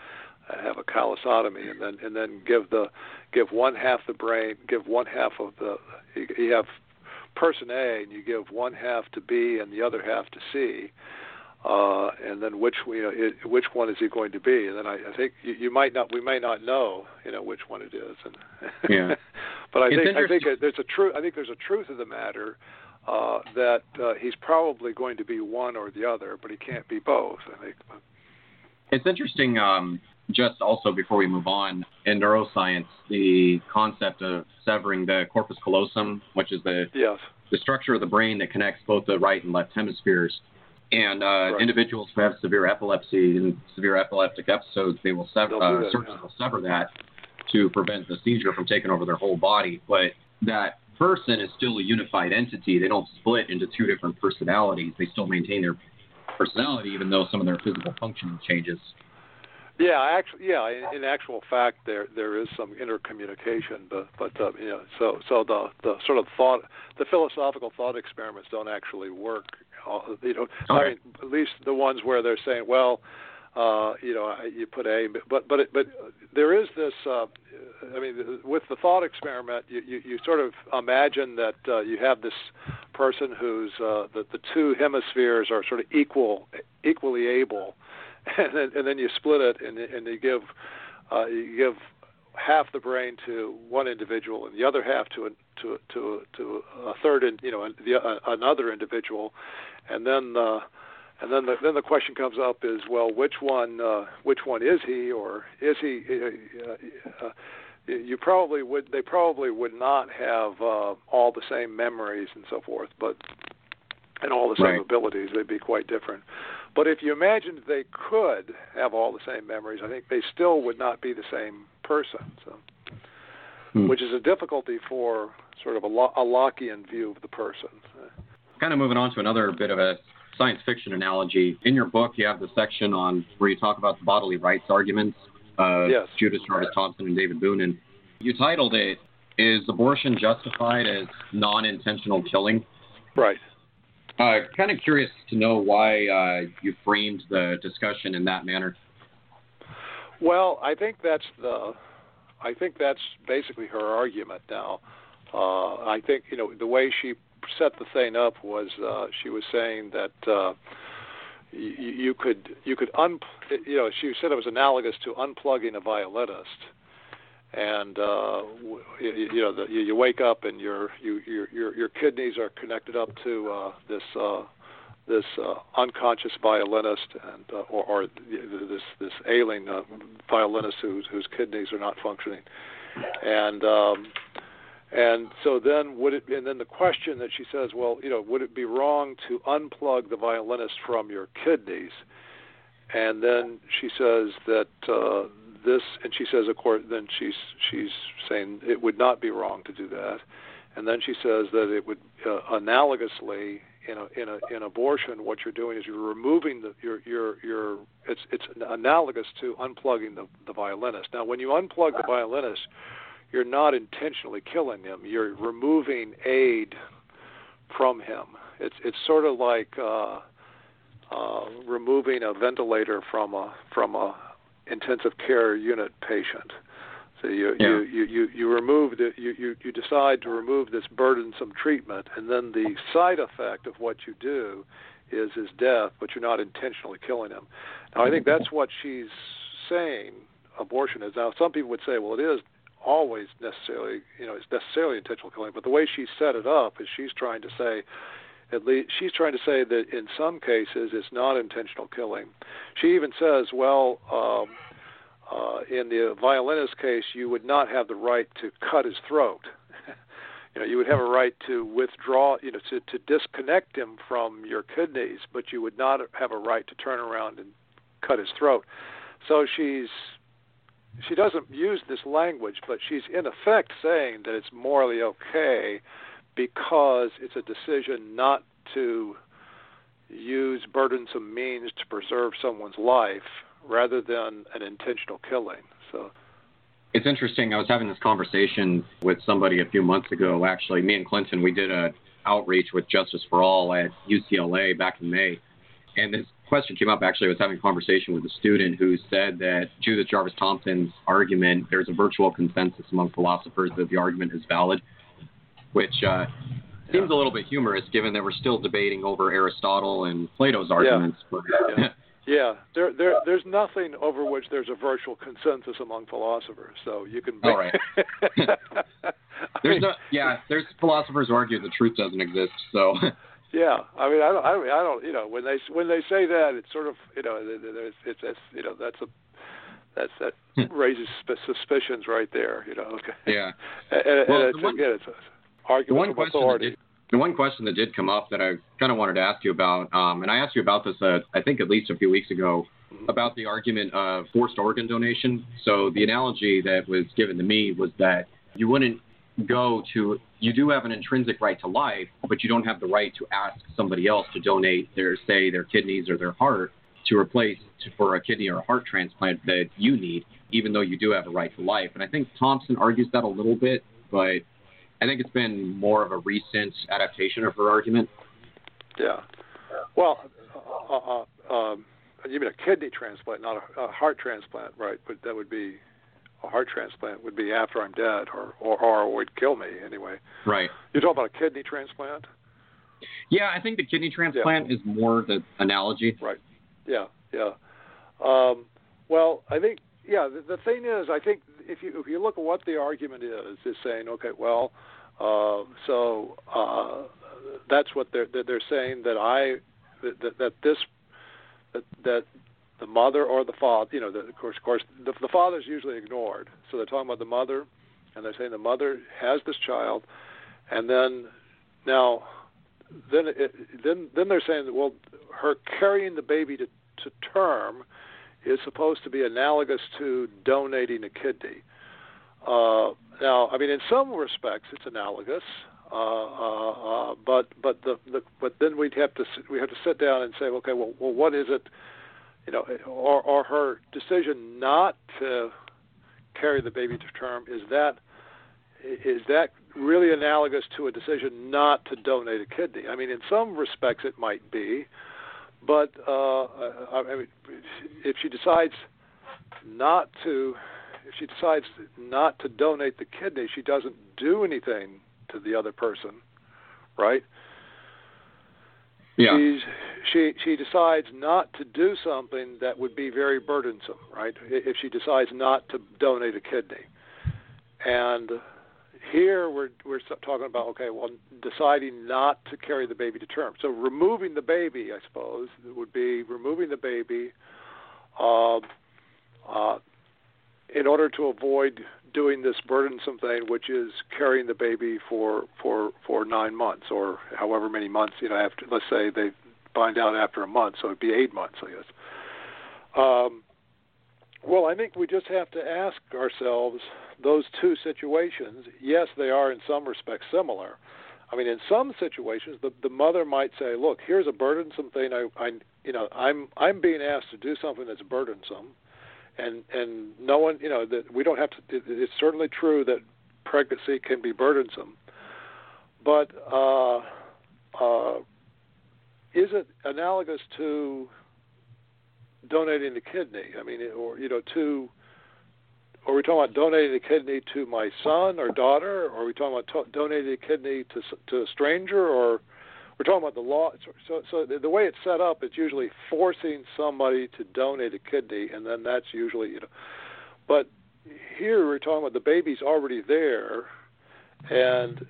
have a callosotomy and then and then give the give one half the brain, give one half of the you, you have person A and you give one half to B and the other half to C, uh, and then which you know it, which one is he going to be? And then I, I think you, you might not we may not know you know which one it is. And yeah. but I it's think I think there's a truth. I think there's a truth of the matter uh, that uh, he's probably going to be one or the other, but he can't be both. I think. It's interesting. Um, just also before we move on, in neuroscience, the concept of severing the corpus callosum, which is the yes. the structure of the brain that connects both the right and left hemispheres. And uh, right. individuals who have severe epilepsy and severe epileptic episodes, they will sever, uh, surgeons will sever that to prevent the seizure from taking over their whole body. But that person is still a unified entity. They don't split into two different personalities. They still maintain their personality, even though some of their physical functioning changes. Yeah, actually, yeah. In, in actual fact, there there is some intercommunication, but but uh, you know, so so the the sort of thought, the philosophical thought experiments don't actually work. Uh, you know, I mean, at least the ones where they're saying, well, uh, you know, you put A, but but it, but there is this. Uh, I mean, with the thought experiment, you, you, you sort of imagine that uh, you have this person who's uh, the the two hemispheres are sort of equal, equally able and then and then you split it and and you give uh, you give half the brain to one individual and the other half to a, to to to a third and you know the, uh, another individual, and then uh, and then the then the question comes up is well which one uh, which one is he or is he uh, uh, you probably would they probably would not have uh, all the same memories and so forth but and all the same Right. abilities, they'd be quite different. But if you imagined they could have all the same memories, I think they still would not be the same person. So, Hmm. which is a difficulty for sort of a, Lo- a Lockean view of the person. kind of moving on to another bit of a science fiction analogy. In your book, you have the section on where you talk about the bodily rights arguments of Yes. Judith Jarvis Thomson and David Boonin. And you titled it, Is Abortion Justified as Non Intentional Killing? Right. Uh, kind of curious to know why uh, you framed the discussion in that manner. Well, I think that's the, I think that's basically her argument now. Uh, I think you know the way she set the thing up was uh, she was saying that uh, you, you could you could un you know she said it was analogous to unplugging a violinist, and uh, you, you know the, you, wake up and your you, your your kidneys are connected up to uh, this. Uh, this uh, unconscious violinist and uh, or, or this this ailing uh, violinist whose whose kidneys are not functioning, and um, and so then would it and then the question that she says, well, you know, would it be wrong to unplug the violinist from your kidneys? And then she says that uh, this, and she says, of course, then she's she's saying it would not be wrong to do that, and then she says that it would uh, analogously in a in a in abortion, what you're doing is you're removing the your your your it's it's analogous to unplugging the the violinist. Now, when you unplug the violinist, you're not intentionally killing him. You're removing aid from him. It's it's sort of like uh, uh, removing a ventilator from a from a intensive care unit patient. So you Yeah. you, you, you, you remove the you, you, you decide to remove this burdensome treatment and then the side effect of what you do is his death, but you're not intentionally killing him. Now I think that's what she's saying abortion is. Now some people would say, well it is always necessarily you know, it's necessarily intentional killing, but the way she set it up is she's trying to say at least she's trying to say that in some cases it's not intentional killing. She even says, well, um, uh, in the violinist case, you would not have the right to cut his throat. you know, you would have a right to withdraw, you know, to, to disconnect him from your kidneys, but you would not have a right to turn around and cut his throat. So she's she doesn't use this language, but she's in effect saying that it's morally okay because it's a decision not to use burdensome means to preserve someone's life rather than an intentional killing. So It's interesting. I was having this conversation with somebody a few months ago. Actually, me and Clinton, we did a outreach with Justice for All at UCLA back in May, and this question came up. Actually, I was having a conversation with a student who said that Judith Jarvis Thomson's argument, there's a virtual consensus among philosophers that the argument is valid, which uh, seems a little bit humorous given that we're still debating over Aristotle and Plato's arguments. But, Yeah. yeah, there there there's nothing over which there's a virtual consensus among philosophers. So you can All right. There's no, yeah, there's philosophers who argue the truth doesn't exist. So, Yeah, I mean, I don't, I don't, I don't, you know, when they when they say that, it's sort of, you know, it's, it's, it's you know, that's a, that's that raises suspicions right there, you know. Okay. yeah. And, and Well, it's, one- again, it's an One of question that authority. did, the one question that did come up that I kind of wanted to ask you about, um, and I asked you about this, uh, I think at least a few weeks ago, about the argument of forced organ donation. So the analogy that was given to me was that you wouldn't go to, you do have an intrinsic right to life, but you don't have the right to ask somebody else to donate their, say, their kidneys or their heart to replace for a kidney or a heart transplant that you need, even though you do have a right to life. And I think Thomson argues that a little bit, but I think it's been more of a recent adaptation of her argument. Yeah. Well, uh, uh, uh, um, you mean a kidney transplant, not a, a heart transplant, right? But that would be a heart transplant would be after I'm dead, or or, or would kill me anyway. Right. You're talking about a kidney transplant? Yeah, I think the kidney transplant is more the analogy. Right. Yeah. Yeah. Um, well, I think yeah. The, the thing is, I think if you if you look at what the argument is, is saying, okay, well, uh, so uh, that's what they're they're saying that I that, that, that this that that the mother or the father, you know, the, of course, of course, the, the father's usually ignored. So they're talking about the mother, and they're saying the mother has this child, and then now then it, then then they're saying that well, her carrying the baby to to term is supposed to be analogous to donating a kidney. Uh, now, I mean, in some respects, it's analogous, uh, uh, uh, but but the, the but then we'd have to we have to sit down and say, okay, well, well, what is it? You know, or or her decision not to carry the baby to term is that is that really analogous to a decision not to donate a kidney? I mean, in some respects, it might be, but uh, I mean, if she decides not to if she decides not to donate the kidney, she doesn't do anything to the other person, right? Yeah. She's, she she decides not to do something that would be very burdensome, right? If she decides not to donate a kidney, and here we're we're talking about okay, well, deciding not to carry the baby to term. So removing the baby, I suppose, would be removing the baby. Uh, uh, in order to avoid doing this burdensome thing, which is carrying the baby for for for nine months or however many months you know after let's say they find out after a month, so it'd be eight months, I guess. Um, well, I think we just have to ask ourselves those two situations. Yes, they are in some respects similar. I mean, in some situations, the the mother might say, "Look, here's a burdensome thing. I, I, you know, I'm I'm being asked to do something that's burdensome and and no one, you know, that we don't have to. It, it's certainly true that pregnancy can be burdensome, but uh, uh, is it analogous to donating the kidney? I mean, or you know, to are we talking about donating the kidney to my son or daughter, or are we talking about to- donating the kidney to to a stranger, or we're talking about the law. So, so the way it's set up, it's usually forcing somebody to donate a kidney, and then that's usually, you know. But here we're talking about the baby's already there, and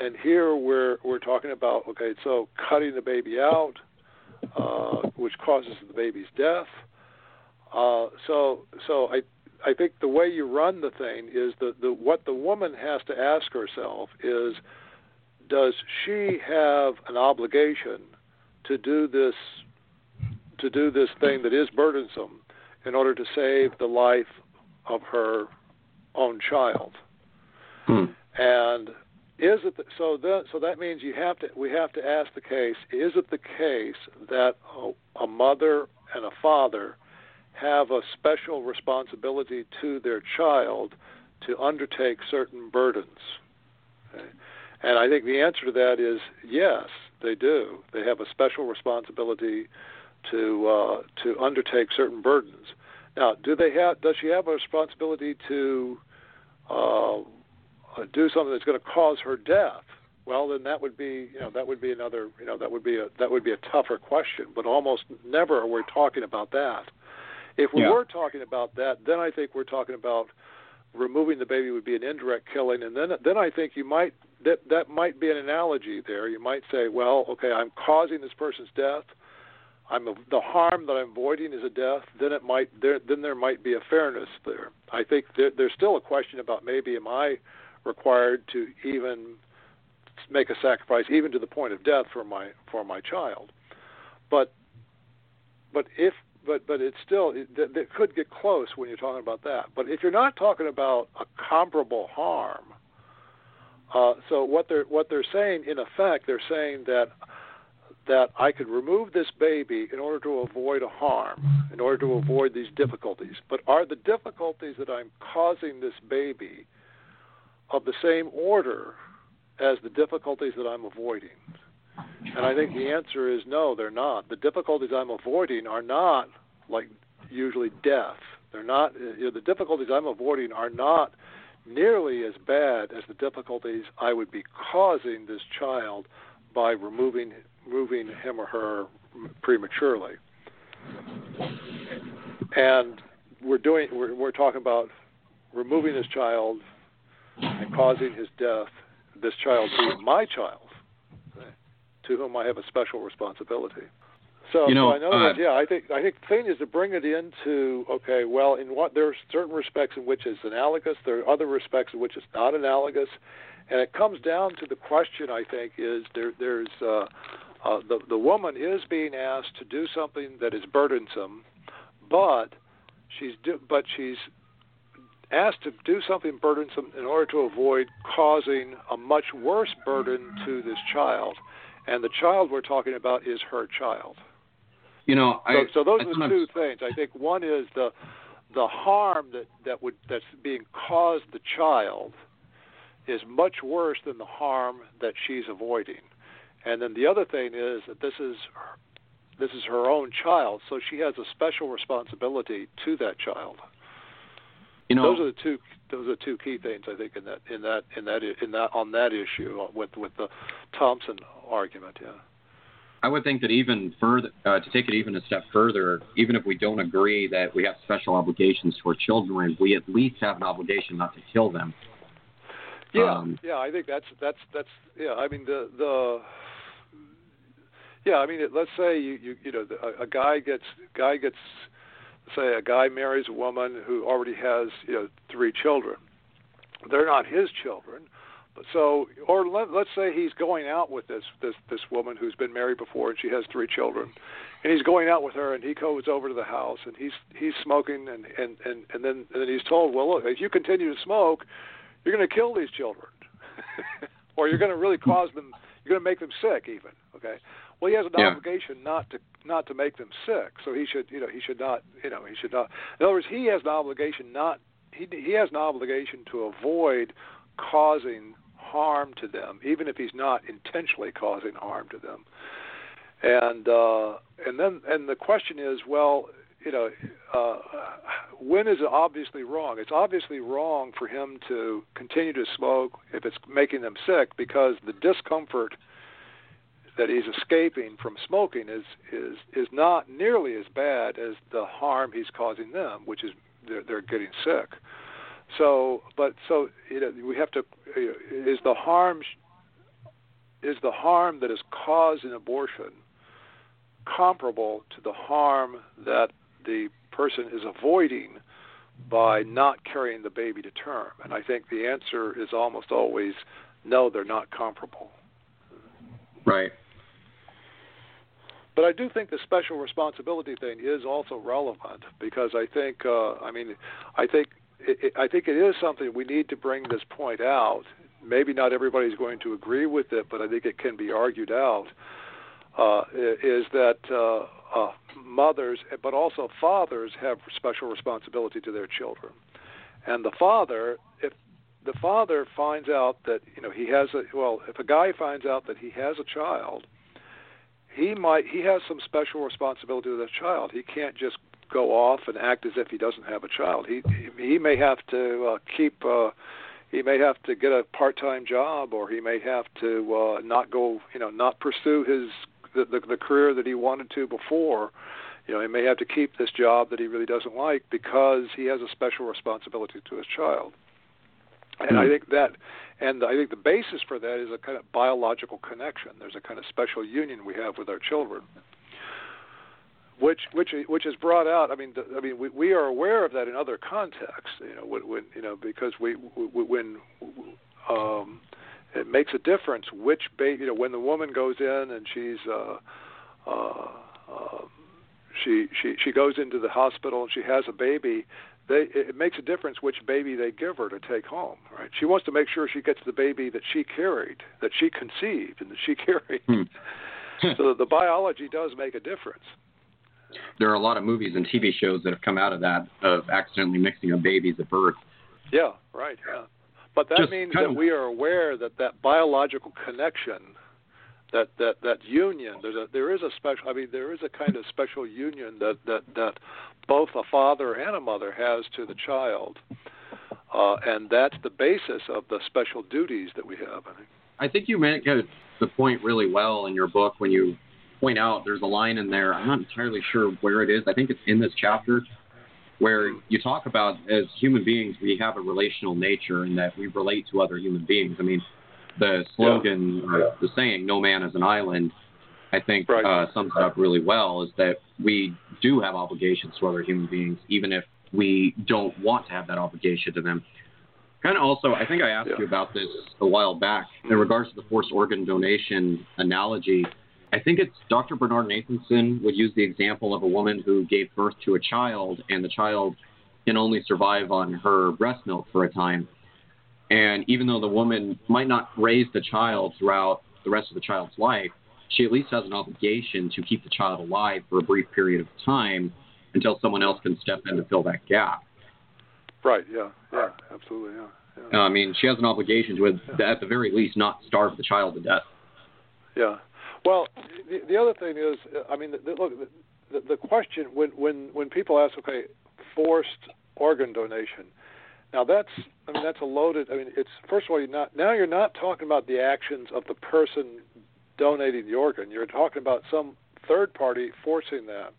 and here we're we're talking about okay, so cutting the baby out, uh, which causes the baby's death. Uh, so so I I think the way you run the thing is the, the what the woman has to ask herself is does she have an obligation to do this to do this thing that is burdensome in order to save the life of her own child? Hmm. And is it the, so? That, so that means you have to. We have to ask the case: Is it the case that a, a mother and a father have a special responsibility to their child to undertake certain burdens? Okay. And I think the answer to that is yes, they do. They have a special responsibility to uh, to undertake certain burdens. Now, do they have? Does she have a responsibility to uh, do something that's going to cause her death? Well, then that would be you know that would be another you know that would be a that would be a tougher question. But almost never are we talking about that. If we Yeah. were talking about that, then I think we're talking about removing the baby would be an indirect killing, and then then I think you might that that might be an analogy there. You might say, well, okay, I'm causing this person's death. I'm a, the harm that I'm avoiding is a death. Then it might there then there might be a fairness there. I think there, there's still a question about maybe am I required to even make a sacrifice even to the point of death for my for my child. But but if but but it's still it, that could get close when you're talking about that. But if you're not talking about a comparable harm, uh, so what they're what they're saying in effect, they're saying that that I could remove this baby in order to avoid a harm, in order to avoid these difficulties. But are the difficulties that I'm causing this baby of the same order as the difficulties that I'm avoiding? And I think the answer is no, they're not. The difficulties I'm avoiding are not like usually death. They're not. Uh, you know, the difficulties I'm avoiding are not nearly as bad as the difficulties I would be causing this child by removing removing him or her prematurely. And we're doing we're, we're talking about removing this child and causing his death. This child being my child, to whom I have a special responsibility. So, You know, so other words, uh, yeah, I think I think the thing is to bring it into okay, well, in what there are certain respects in which it's analogous, there are other respects in which it's not analogous, and it comes down to the question. I think is there there's uh, uh, the the woman is being asked to do something that is burdensome, but she's do, but she's asked to do something burdensome in order to avoid causing a much worse burden to this child. And the child we're talking about is her child. You know, I, so, so those I are the two things. I think one is the the harm that that would that's being caused the child is much worse than the harm that she's avoiding. And then the other thing is that this is this is her own child, so she has a special responsibility to that child. You know, those are the two those are two key things I think in that in that in that in that on that issue with with the Thomson argument. Yeah. I would think that even further, uh, to take it even a step further, even if we don't agree that we have special obligations toward children, we at least have an obligation not to kill them. Yeah, Um, yeah, I think that's that's that's yeah. I mean the the yeah, I mean it, let's say you you you know the, a, a guy gets guy gets say a guy marries a woman who already has you know three children. They're not his children, but so or let, let's say he's going out with this this this woman who's been married before and she has three children, and he's going out with her and he goes over to the house and he's he's smoking and and and and then and then he's told, well look, if you continue to smoke, you're going to kill these children, or you're going to really cause them, you're going to make them sick even. Okay. Well, he has an Yeah. obligation not to not to make them sick, so he should you know he should not you know he should not. In other words, he has an obligation not he he has an obligation to avoid causing harm to them, even if he's not intentionally causing harm to them. And uh, and then and the question is, well, you know, uh, when is it obviously wrong? It's obviously wrong for him to continue to smoke if it's making them sick because the discomfort that he's escaping from smoking is is is not nearly as bad as the harm he's causing them, which is they're, they're getting sick. So, but so you know, we have to is the harm is the harm that is caused in abortion comparable to the harm that the person is avoiding by not carrying the baby to term? And I think the answer is almost always no, they're not comparable. Right. But I do think the special responsibility thing is also relevant because I think, uh, I mean, I think it, it, I think it is something we need to bring this point out. Maybe not everybody's going to agree with it, but I think it can be argued out. Uh, is that uh, uh, mothers, but also fathers, have special responsibility to their children, and the father, if the father finds out that you know he has a well, if a guy finds out that he has a child he might he has some special responsibility to the child. He can't just go off and act as if he doesn't have a child. He he, he may have to uh, keep uh, he may have to get a part-time job, or he may have to uh, not go you know not pursue his the, the the career that he wanted to before. You know, he may have to keep this job that he really doesn't like because he has a special responsibility to his child. And I think that, and I think the basis for that is a kind of biological connection. There's a kind of special union we have with our children, which which which is brought out. I mean, the, I mean, we we are aware of that in other contexts. You know, when, when you know because we, we when um, it makes a difference which baby. You know, when the woman goes in and she's uh, uh, um, she she she goes into the hospital and she has a baby they it makes a difference which baby they give her to take home right she wants to make sure she gets the baby that she carried that she conceived and that she carried Hmm. so the biology does make a difference There are a lot of movies and TV shows that have come out of that of accidentally mixing up babies at birth. yeah right yeah but that Just means that of- we are aware that that biological connection that that that union there's a there is a special i mean there is a kind of special union that that that both a father and a mother has to the child uh, and that's the basis of the special duties that we have I think. I think you make the point really well in your book when you point out there's a line in there. I'm not entirely sure where it is. I think it's in this chapter where you talk about as human beings we have a relational nature and that we relate to other human beings. I mean, the slogan or the saying "No man is an island." I think Right. uh, sums it up really well. Is that we do have obligations to other human beings, even if we don't want to have that obligation to them. Kind of also, I think I asked Yeah. you about this a while back in regards to the forced organ donation analogy. I think it's Dr. Bernard Nathanson would use the example of a woman who gave birth to a child, and the child can only survive on her breast milk for a time. And even though the woman might not raise the child throughout the rest of the child's life, she at least has an obligation to keep the child alive for a brief period of time until someone else can step in to fill that gap. Right. Yeah. Yeah. Absolutely. Yeah. yeah. Uh, I mean, she has an obligation to, at the very least, not starve the child to death. Yeah. Well, the, the other thing is, I mean, the, the, look, the, the question when when when people ask, okay, forced organ donation. Now that's, I mean, that's a loaded. I mean, it's first of all, you're not now you're not talking about the actions of the person donating the organ. You're talking about some third party forcing that.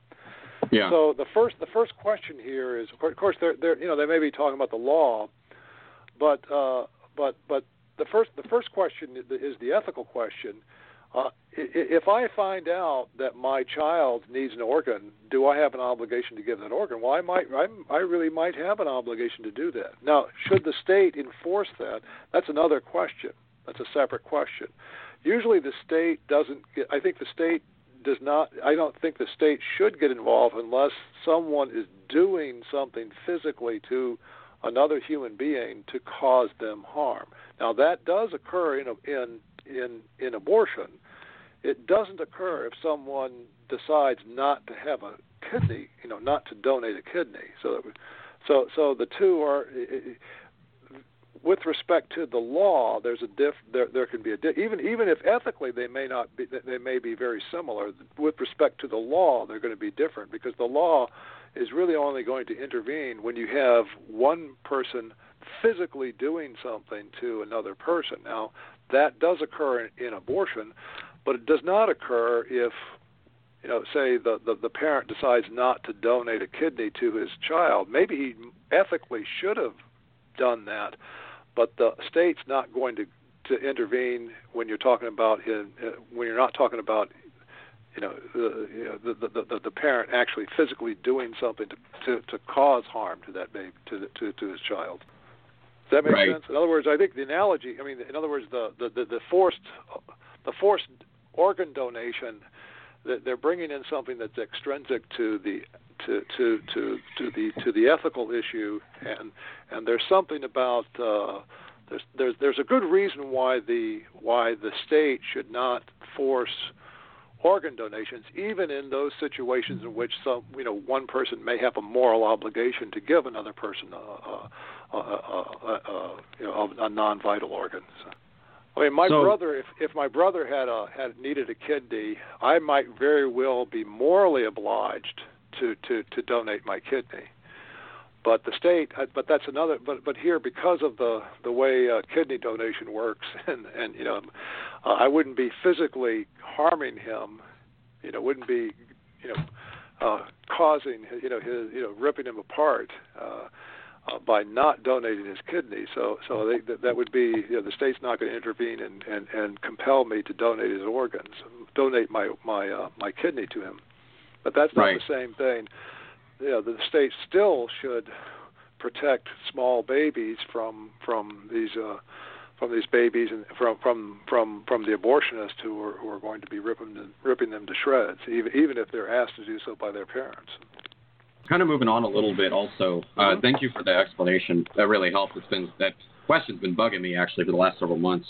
Yeah. So the first the first question here is, of course, they're, they're you know they may be talking about the law, but uh, but but the first the first question is the ethical question. Uh, if I find out that my child needs an organ, do I have an obligation to give that organ? Well, I might. I'm, I really might have an obligation to do that. Now, should the state enforce that? That's another question. That's a separate question. Usually, the state doesn't. Get, I think the state does not. I don't think the state should get involved unless someone is doing something physically to another human being to cause them harm. Now, that does occur in a, in in in abortion. It doesn't occur if someone decides not to have a kidney, you know, not to donate a kidney. So, so, so the two are, with respect to the law, there's a diff. There, there can be a diff, even even if ethically they may not be, they may be very similar. With respect to the law, they're going to be different because the law is really only going to intervene when you have one person physically doing something to another person. Now, that does occur in, in abortion, but it does not occur if you know, say the, the the parent decides not to donate a kidney to his child. Maybe he ethically should have done that, but the state's not going to to intervene when you're talking about uh, when you're not talking about you know, the, you know the, the the the parent actually physically doing something to to, to cause harm to that baby to the, to to his child. Does that make Right. sense? In other words, I think the analogy. I mean, in other words, the the the, the forced the forced organ donation. They're bringing in something that's extrinsic to the to to to to the to the ethical issue, and and there's something about uh, there's there's there's a good reason why the why the state should not force organ donations, even in those situations in which some, you know, one person may have a moral obligation to give another person a, a, a, a, a, you know, a non-vital organ. So, I mean, my So- brother, if if my brother had a had needed a kidney, I might very well be morally obliged to to to donate my kidney. But the state, uh, but that's another. But but here, because of the the way uh, kidney donation works, and and you know, uh, I wouldn't be physically harming him. You know, wouldn't be, you know, uh, causing you know his you know ripping him apart. Uh, uh, by not donating his kidney, so so they, that, that would be you know, the state's not going to intervene and, and, and compel me to donate his organs, donate my my uh, my kidney to him. But that's not Right. the same thing. You know, the state still should protect small babies from from these uh, from these babies and from from from from the abortionists who are who are going to be ripping them, ripping them to shreds, even even if they're asked to do so by their parents. Kind of moving on a little bit, also. Uh, thank you for the explanation. That really helped. It's been that question's been bugging me actually for the last several months.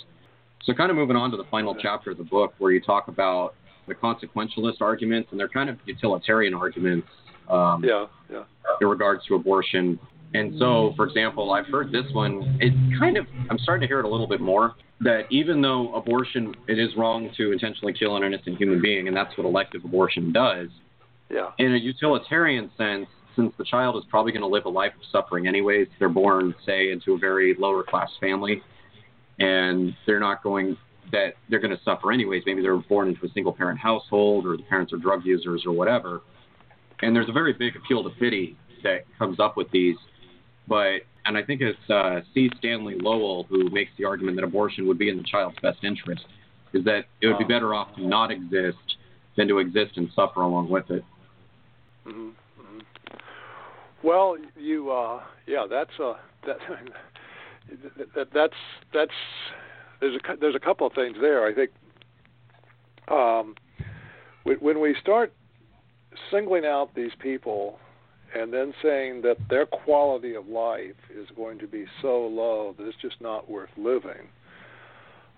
So, kind of moving on to the final chapter of the book, where you talk about the consequentialist arguments, and they're kind of utilitarian arguments um, Yeah, yeah. in regards to abortion. And so, for example, I've heard this one. It's kind of I'm starting to hear it a little bit more. That even though abortion, it is wrong to intentionally kill an innocent human being, and that's what elective abortion does Yeah. in a utilitarian sense, since the child is probably going to live a life of suffering anyways, they're born, say, into a very lower class family, and they're not going that they're going to suffer anyways. Maybe they're born into a single parent household, or the parents are drug users, or whatever. And there's a very big appeal to pity that comes up with these. But and I think it's uh, C. Stanley Lowell who makes the argument that abortion would be in the child's best interest, is that it would be better off to not exist than to exist and suffer along with it. Hmm hmm Well, you, uh, yeah, that's uh, that. that, that's that's there's a there's a couple of things there. I think um, when we start singling out these people and then saying that their quality of life is going to be so low that it's just not worth living.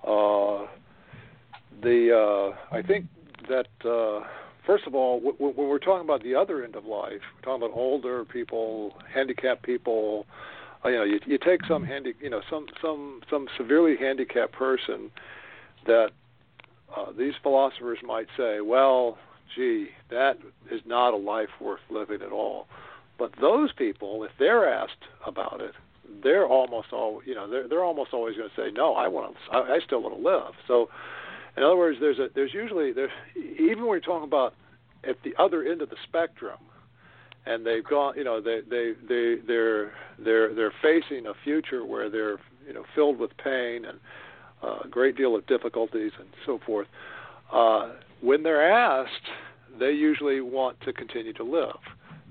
Uh, the uh, I think that uh, first of all, when we're talking about the other end of life, we're talking about older people, handicapped people. Uh, you know, you, you take some handy, you know, some some some severely handicapped person that uh, these philosophers might say, well, gee, that is not a life worth living at all. But those people, if they're asked about it, they're almost all you know they're they're almost always going to say no I want to I, I still want to live so in other words there's a there's usually there even when you're talking about at the other end of the spectrum and they've gone you know they they they they're they're they're facing a future where they're you know filled with pain and a great deal of difficulties and so forth uh, when they're asked they usually want to continue to live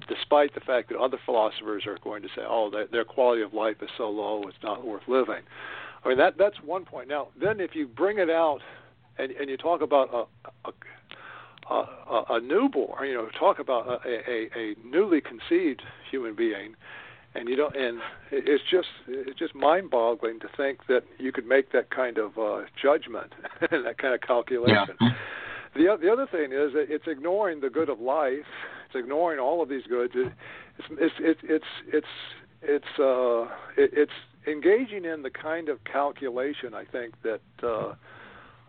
despite the fact that other philosophers are going to say, "Oh, their, their quality of life is so low, it's not worth living." I mean, that that's one point. Now, then, if you bring it out and and you talk about a a, a, a newborn, you know, talk about a, a, a newly conceived human being, and you don't, and it's just it's just mind-boggling to think that you could make that kind of uh, judgment and that kind of calculation. Yeah. The the other thing is that it's ignoring the good of life it's ignoring all of these goods. It, it's it's it's it's it's uh, it, it's engaging in the kind of calculation I think that uh,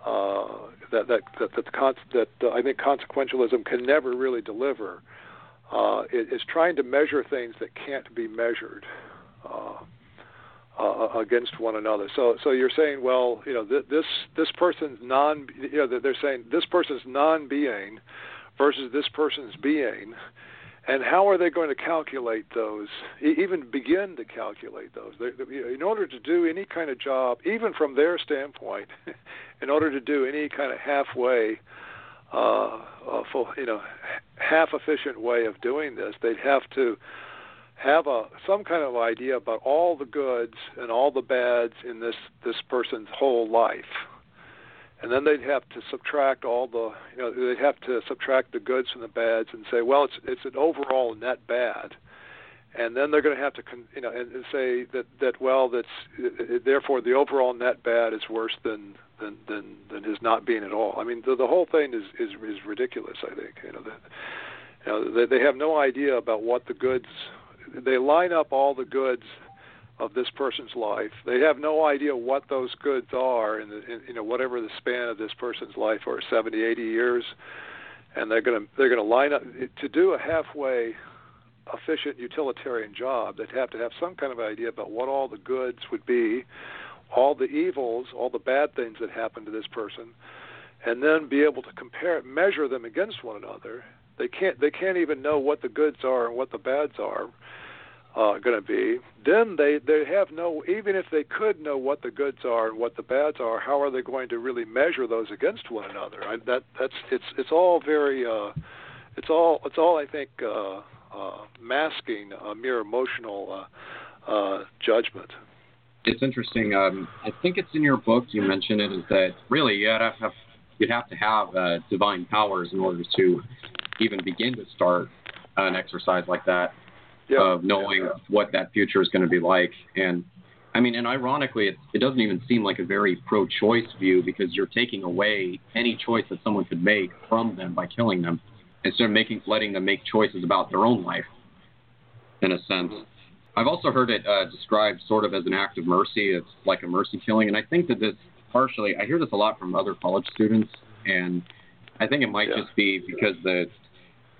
uh, that that that that, con- that uh, I think consequentialism can never really deliver. Uh, it's trying to measure things that can't be measured. Uh, uh, against one another. So, so you're saying, well, you know, th- this this person's non, you know, they're saying this person's non-being versus this person's being and how are they going to calculate those even begin to calculate those? In order to do any kind of job even from their standpoint in order to do any kind of halfway uh, uh full, you know half efficient way of doing this they'd have to have a some kind of idea about all the goods and all the bads in this this person's whole life and then they'd have to subtract all the you know they'd have to subtract the goods from the bads and say well it's it's an overall net bad. And then they're going to have to you know and, and say that that well that's therefore the overall net bad is worse than than than than his not being at all. I mean the the whole thing is is is ridiculous i think you know that you know they, they have no idea about what the goods they line up all the goods of this person's life. They have no idea what those goods are in, the, in you know whatever the span of this person's life or 70, 80 years, and they're going to they're going to line up to do a halfway efficient utilitarian job. They'd have to have some kind of idea about what all the goods would be, all the evils, all the bad things that happen to this person, and then be able to compare measure them against one another. They can't they can't even know what the goods are and what the bads are uh, going to be, then they they have no even if they could know what the goods are and what the bads are, how are they going to really measure those against one another? I, that that's it's it's all very uh, it's all it's all I think uh, uh, masking a mere emotional uh, uh, judgment. It's interesting. Um, I think it's in your book. You mentioned it. Is that really you have, have you'd have to have uh, divine powers in order to even begin to start an exercise like that yeah. of knowing yeah. what that future is going to be like. And I mean, and ironically, it, it doesn't even seem like a very pro-choice view because you're taking away any choice that someone could make from them by killing them, instead of making letting them make choices about their own life. In a sense, I've also heard it uh, described sort of as an act of mercy. It's like a mercy killing, and I think that this partially, I hear this a lot from other college students, and I think it might yeah. just be because the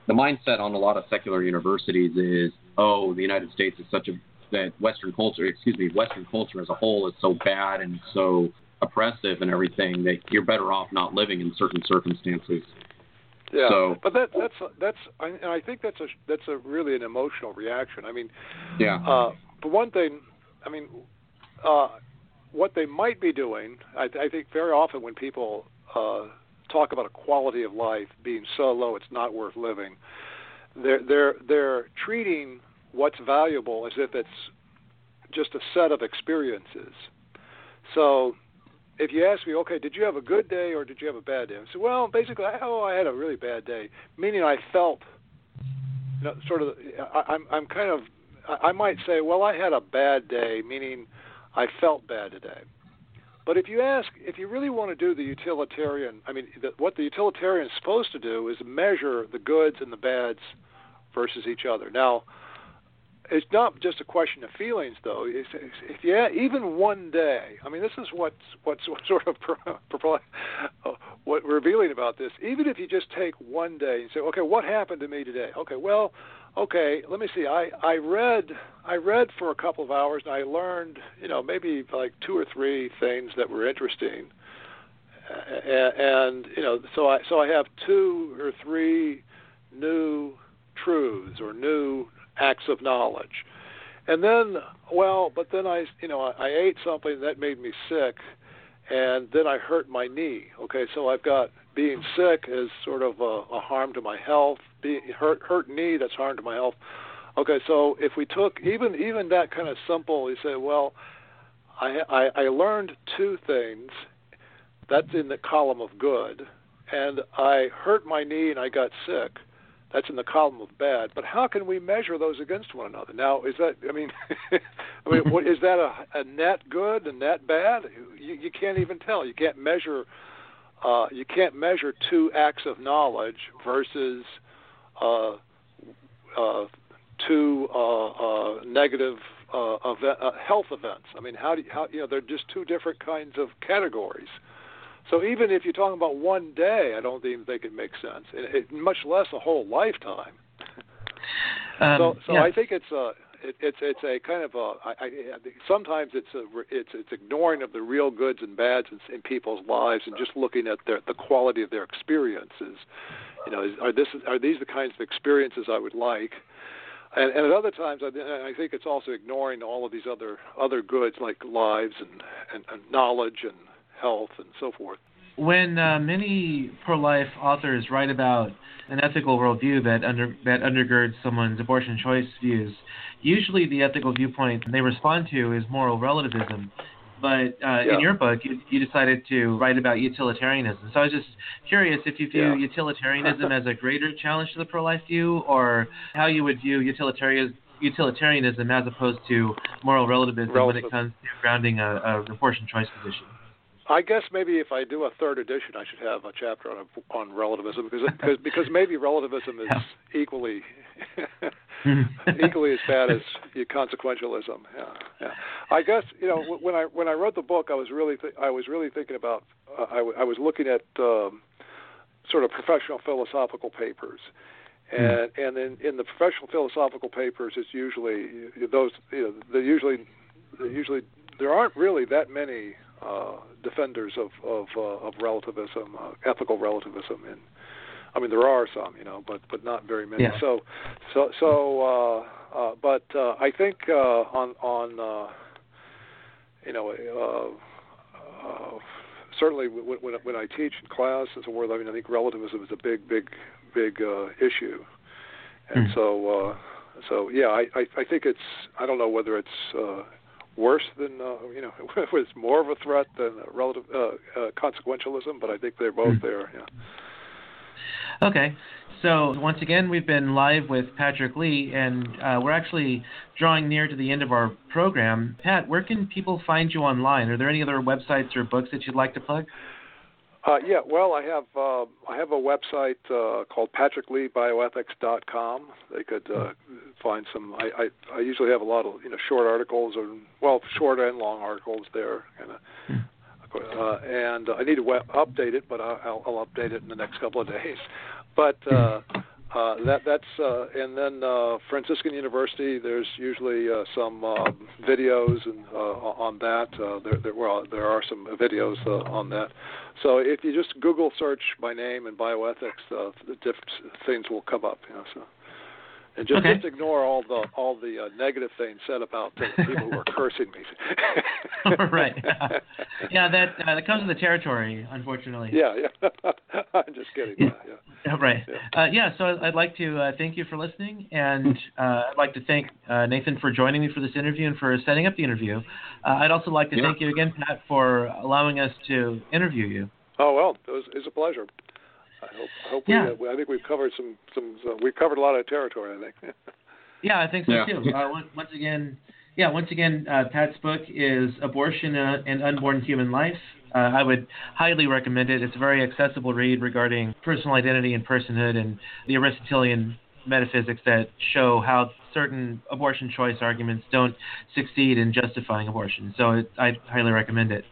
the mindset on a lot of secular universities is oh, the United States is such a that Western culture, excuse me, Western culture as a whole is so bad and so oppressive and everything that you're better off not living in certain circumstances. Yeah, so, but that that's that's I, and I think that's a that's a really an emotional reaction. I mean, yeah. Uh, for one thing, I mean, uh, what they might be doing, I, I think very often when people uh, talk about a quality of life being so low it's not worth living, they're they're they're treating what's valuable as if it's just a set of experiences. So if you ask me, okay, did you have a good day or did you have a bad day? I say, well, basically, oh, I had a really bad day, meaning I felt, you know, sort of. I, I'm I'm kind of. I might say, well, I had a bad day, meaning I felt bad today. But if you ask, if you really want to do the utilitarian, I mean, the, what the utilitarian is supposed to do is measure the goods and the bads versus each other. Now, it's not just a question of feelings, though. It's, it's, if you even one day, I mean, this is what's what's what sort of what revealing about this. Even if you just take one day and say, okay, what happened to me today? Okay, well, okay, let me see. I I read I read for a couple of hours and I learned, you know, maybe like two or three things that were interesting. And, and you know, so I so I have two or three new truths or new acts of knowledge. And then, well, but then I, you know, I, I ate something that made me sick, and then I hurt my knee. Okay, so I've got being sick is sort of a, a harm to my health. Being hurt, hurt knee that's harm to my health. Okay, so if we took even even that kind of simple, you say, well, I I, I learned two things. That's in the column of good, and I hurt my knee and I got sick that's in the column of bad. But how can we measure those against one another? Now, is that? I mean, I mean, what, is that a, a net good and net bad? You, you can't even tell. You can't measure. Uh, you can't measure two acts of knowledge versus two uh, uh, negative uh, event, uh, health events. I mean, how do you, how you know they're just two different kinds of categories. So even if you're talking about one day, I don't even think it makes sense, it, it, much less a whole lifetime. Um, so, so yeah. I think it's a it, it's it's a kind of a I, I, sometimes it's a it's it's ignoring of the real goods and bads in, in people's lives and just looking at their the quality of their experiences. You know, are this are these the kinds of experiences I would like? And, and at other times, I, I think it's also ignoring all of these other other goods like lives and, and, and knowledge and health and so forth. When uh, many pro-life authors write about an ethical worldview that under that undergirds someone's abortion choice views, usually the ethical viewpoint they respond to is moral relativism. But uh, yeah. in your book, you, you, decided to write about utilitarianism. So I was just curious if you view yeah. utilitarianism as a greater challenge to the pro-life view, or how you would view utilitarianism utilitarianism as opposed to moral relativism when it comes to grounding a, a abortion choice position. I guess maybe if I do a third edition, I should have a chapter on on relativism because because, because maybe relativism is equally equally as bad as consequentialism. Yeah, yeah. I guess you know when I when I wrote the book, I was really th- I was really thinking about uh, I, w- I was looking at um, sort of professional philosophical papers. Hmm. And and in, in the professional philosophical papers, it's usually those you know they usually they usually there aren't really that many uh, defenders of of, uh, of relativism, uh, ethical relativism, and I mean there are some, you know, but but not very many. Yeah. So so so, uh, uh, but uh, I think uh, on on uh, you know. Uh, uh, certainly, when, when, when I teach in class as a world, I mean, I think relativism is a big, big, big uh, issue, and mm. so, uh, so yeah, I, I, I think it's. I don't know whether it's uh, worse than uh, you know it was more of a threat than relative uh, uh, consequentialism, but I think they're both hmm. there. Yeah. Okay. So once again, we've been live with Patrick Lee, and uh, we're actually drawing near to the end of our program. Pat, where can people find you online? Are there any other websites or books that you'd like to plug? Uh, yeah, well, I have uh, I have a website uh, called patrickleebioethics.com. They could uh, find some. I, I I usually have a lot of you know short articles or well short and long articles there, kind of. Uh, and I need to update it, but I'll, I'll update it in the next couple of days. But uh, uh, that that's uh, and then uh, Franciscan University. There's usually uh, some uh, videos and uh, on that. Uh, there there well there are some videos uh, on that. So if you just Google search my name and bioethics, uh, the different things will come up. You know, so. And just, okay. just ignore all the all the uh, negative things said about the people who are cursing me. right. Yeah, yeah that uh, that comes with the territory, unfortunately. Yeah, yeah. I'm just kidding. Yeah. yeah. Right. Uh, yeah, so I'd like to uh, thank you for listening, and uh, I'd like to thank uh, Nathan for joining me for this interview and for setting up the interview. Uh, I'd also like to Yeah. thank you again, Pat, for allowing us to interview you. Oh well, it was, it's a pleasure. I hope. I hope Yeah. we. Uh, I think we've covered some. Some. Uh, we've covered a lot of territory. I think. Yeah, I think so Yeah. too. Uh, once, once again, yeah, once again, uh, Pat's book is Abortion uh, and Unborn Human Life. Uh, I would highly recommend it. It's a very accessible read regarding personal identity and personhood and the Aristotelian metaphysics that show how certain abortion choice arguments don't succeed in justifying abortion. So it, I highly recommend it.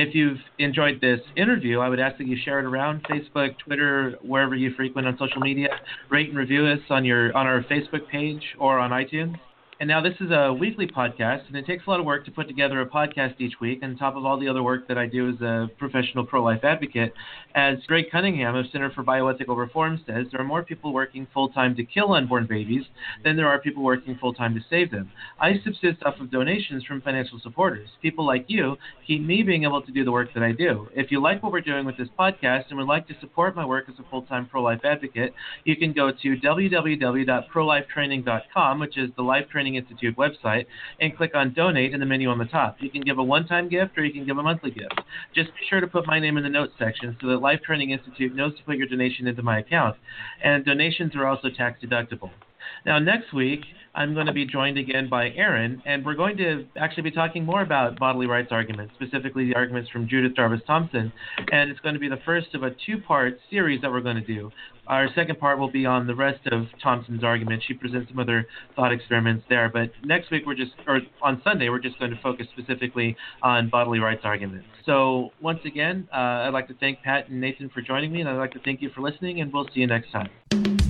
If you've enjoyed this interview, I would ask that you share it around Facebook, Twitter, wherever you frequent on social media. Rate and review us on your on our Facebook page or on iTunes. And now this is a weekly podcast, and it takes a lot of work to put together a podcast each week, on top of all the other work that I do as a professional pro-life advocate. As Greg Cunningham of Center for Bioethical Reform says, there are more people working full-time to kill unborn babies than there are people working full-time to save them. I subsist off of donations from financial supporters. People like you keep me being able to do the work that I do. If you like what we're doing with this podcast and would like to support my work as a full-time pro-life advocate, you can go to www.prolifetraining.com, which is the Life Training Institute website, and click on donate in the menu on the top. You can give a one-time gift or you can give a monthly gift. Just be sure to put my name in the notes section so that Life Training Institute knows to put your donation into my account. And donations are also tax deductible. Now, next week, I'm going to be joined again by Aaron, and we're going to actually be talking more about bodily rights arguments, specifically the arguments from Judith Jarvis Thomson. And it's going to be the first of a two part series that we're going to do. Our second part will be on the rest of Thomson's argument. She presents some other thought experiments there. But next week, we're just, or on Sunday, we're just going to focus specifically on bodily rights arguments. So, once again, uh, I'd like to thank Pat and Nathan for joining me, and I'd like to thank you for listening, and we'll see you next time.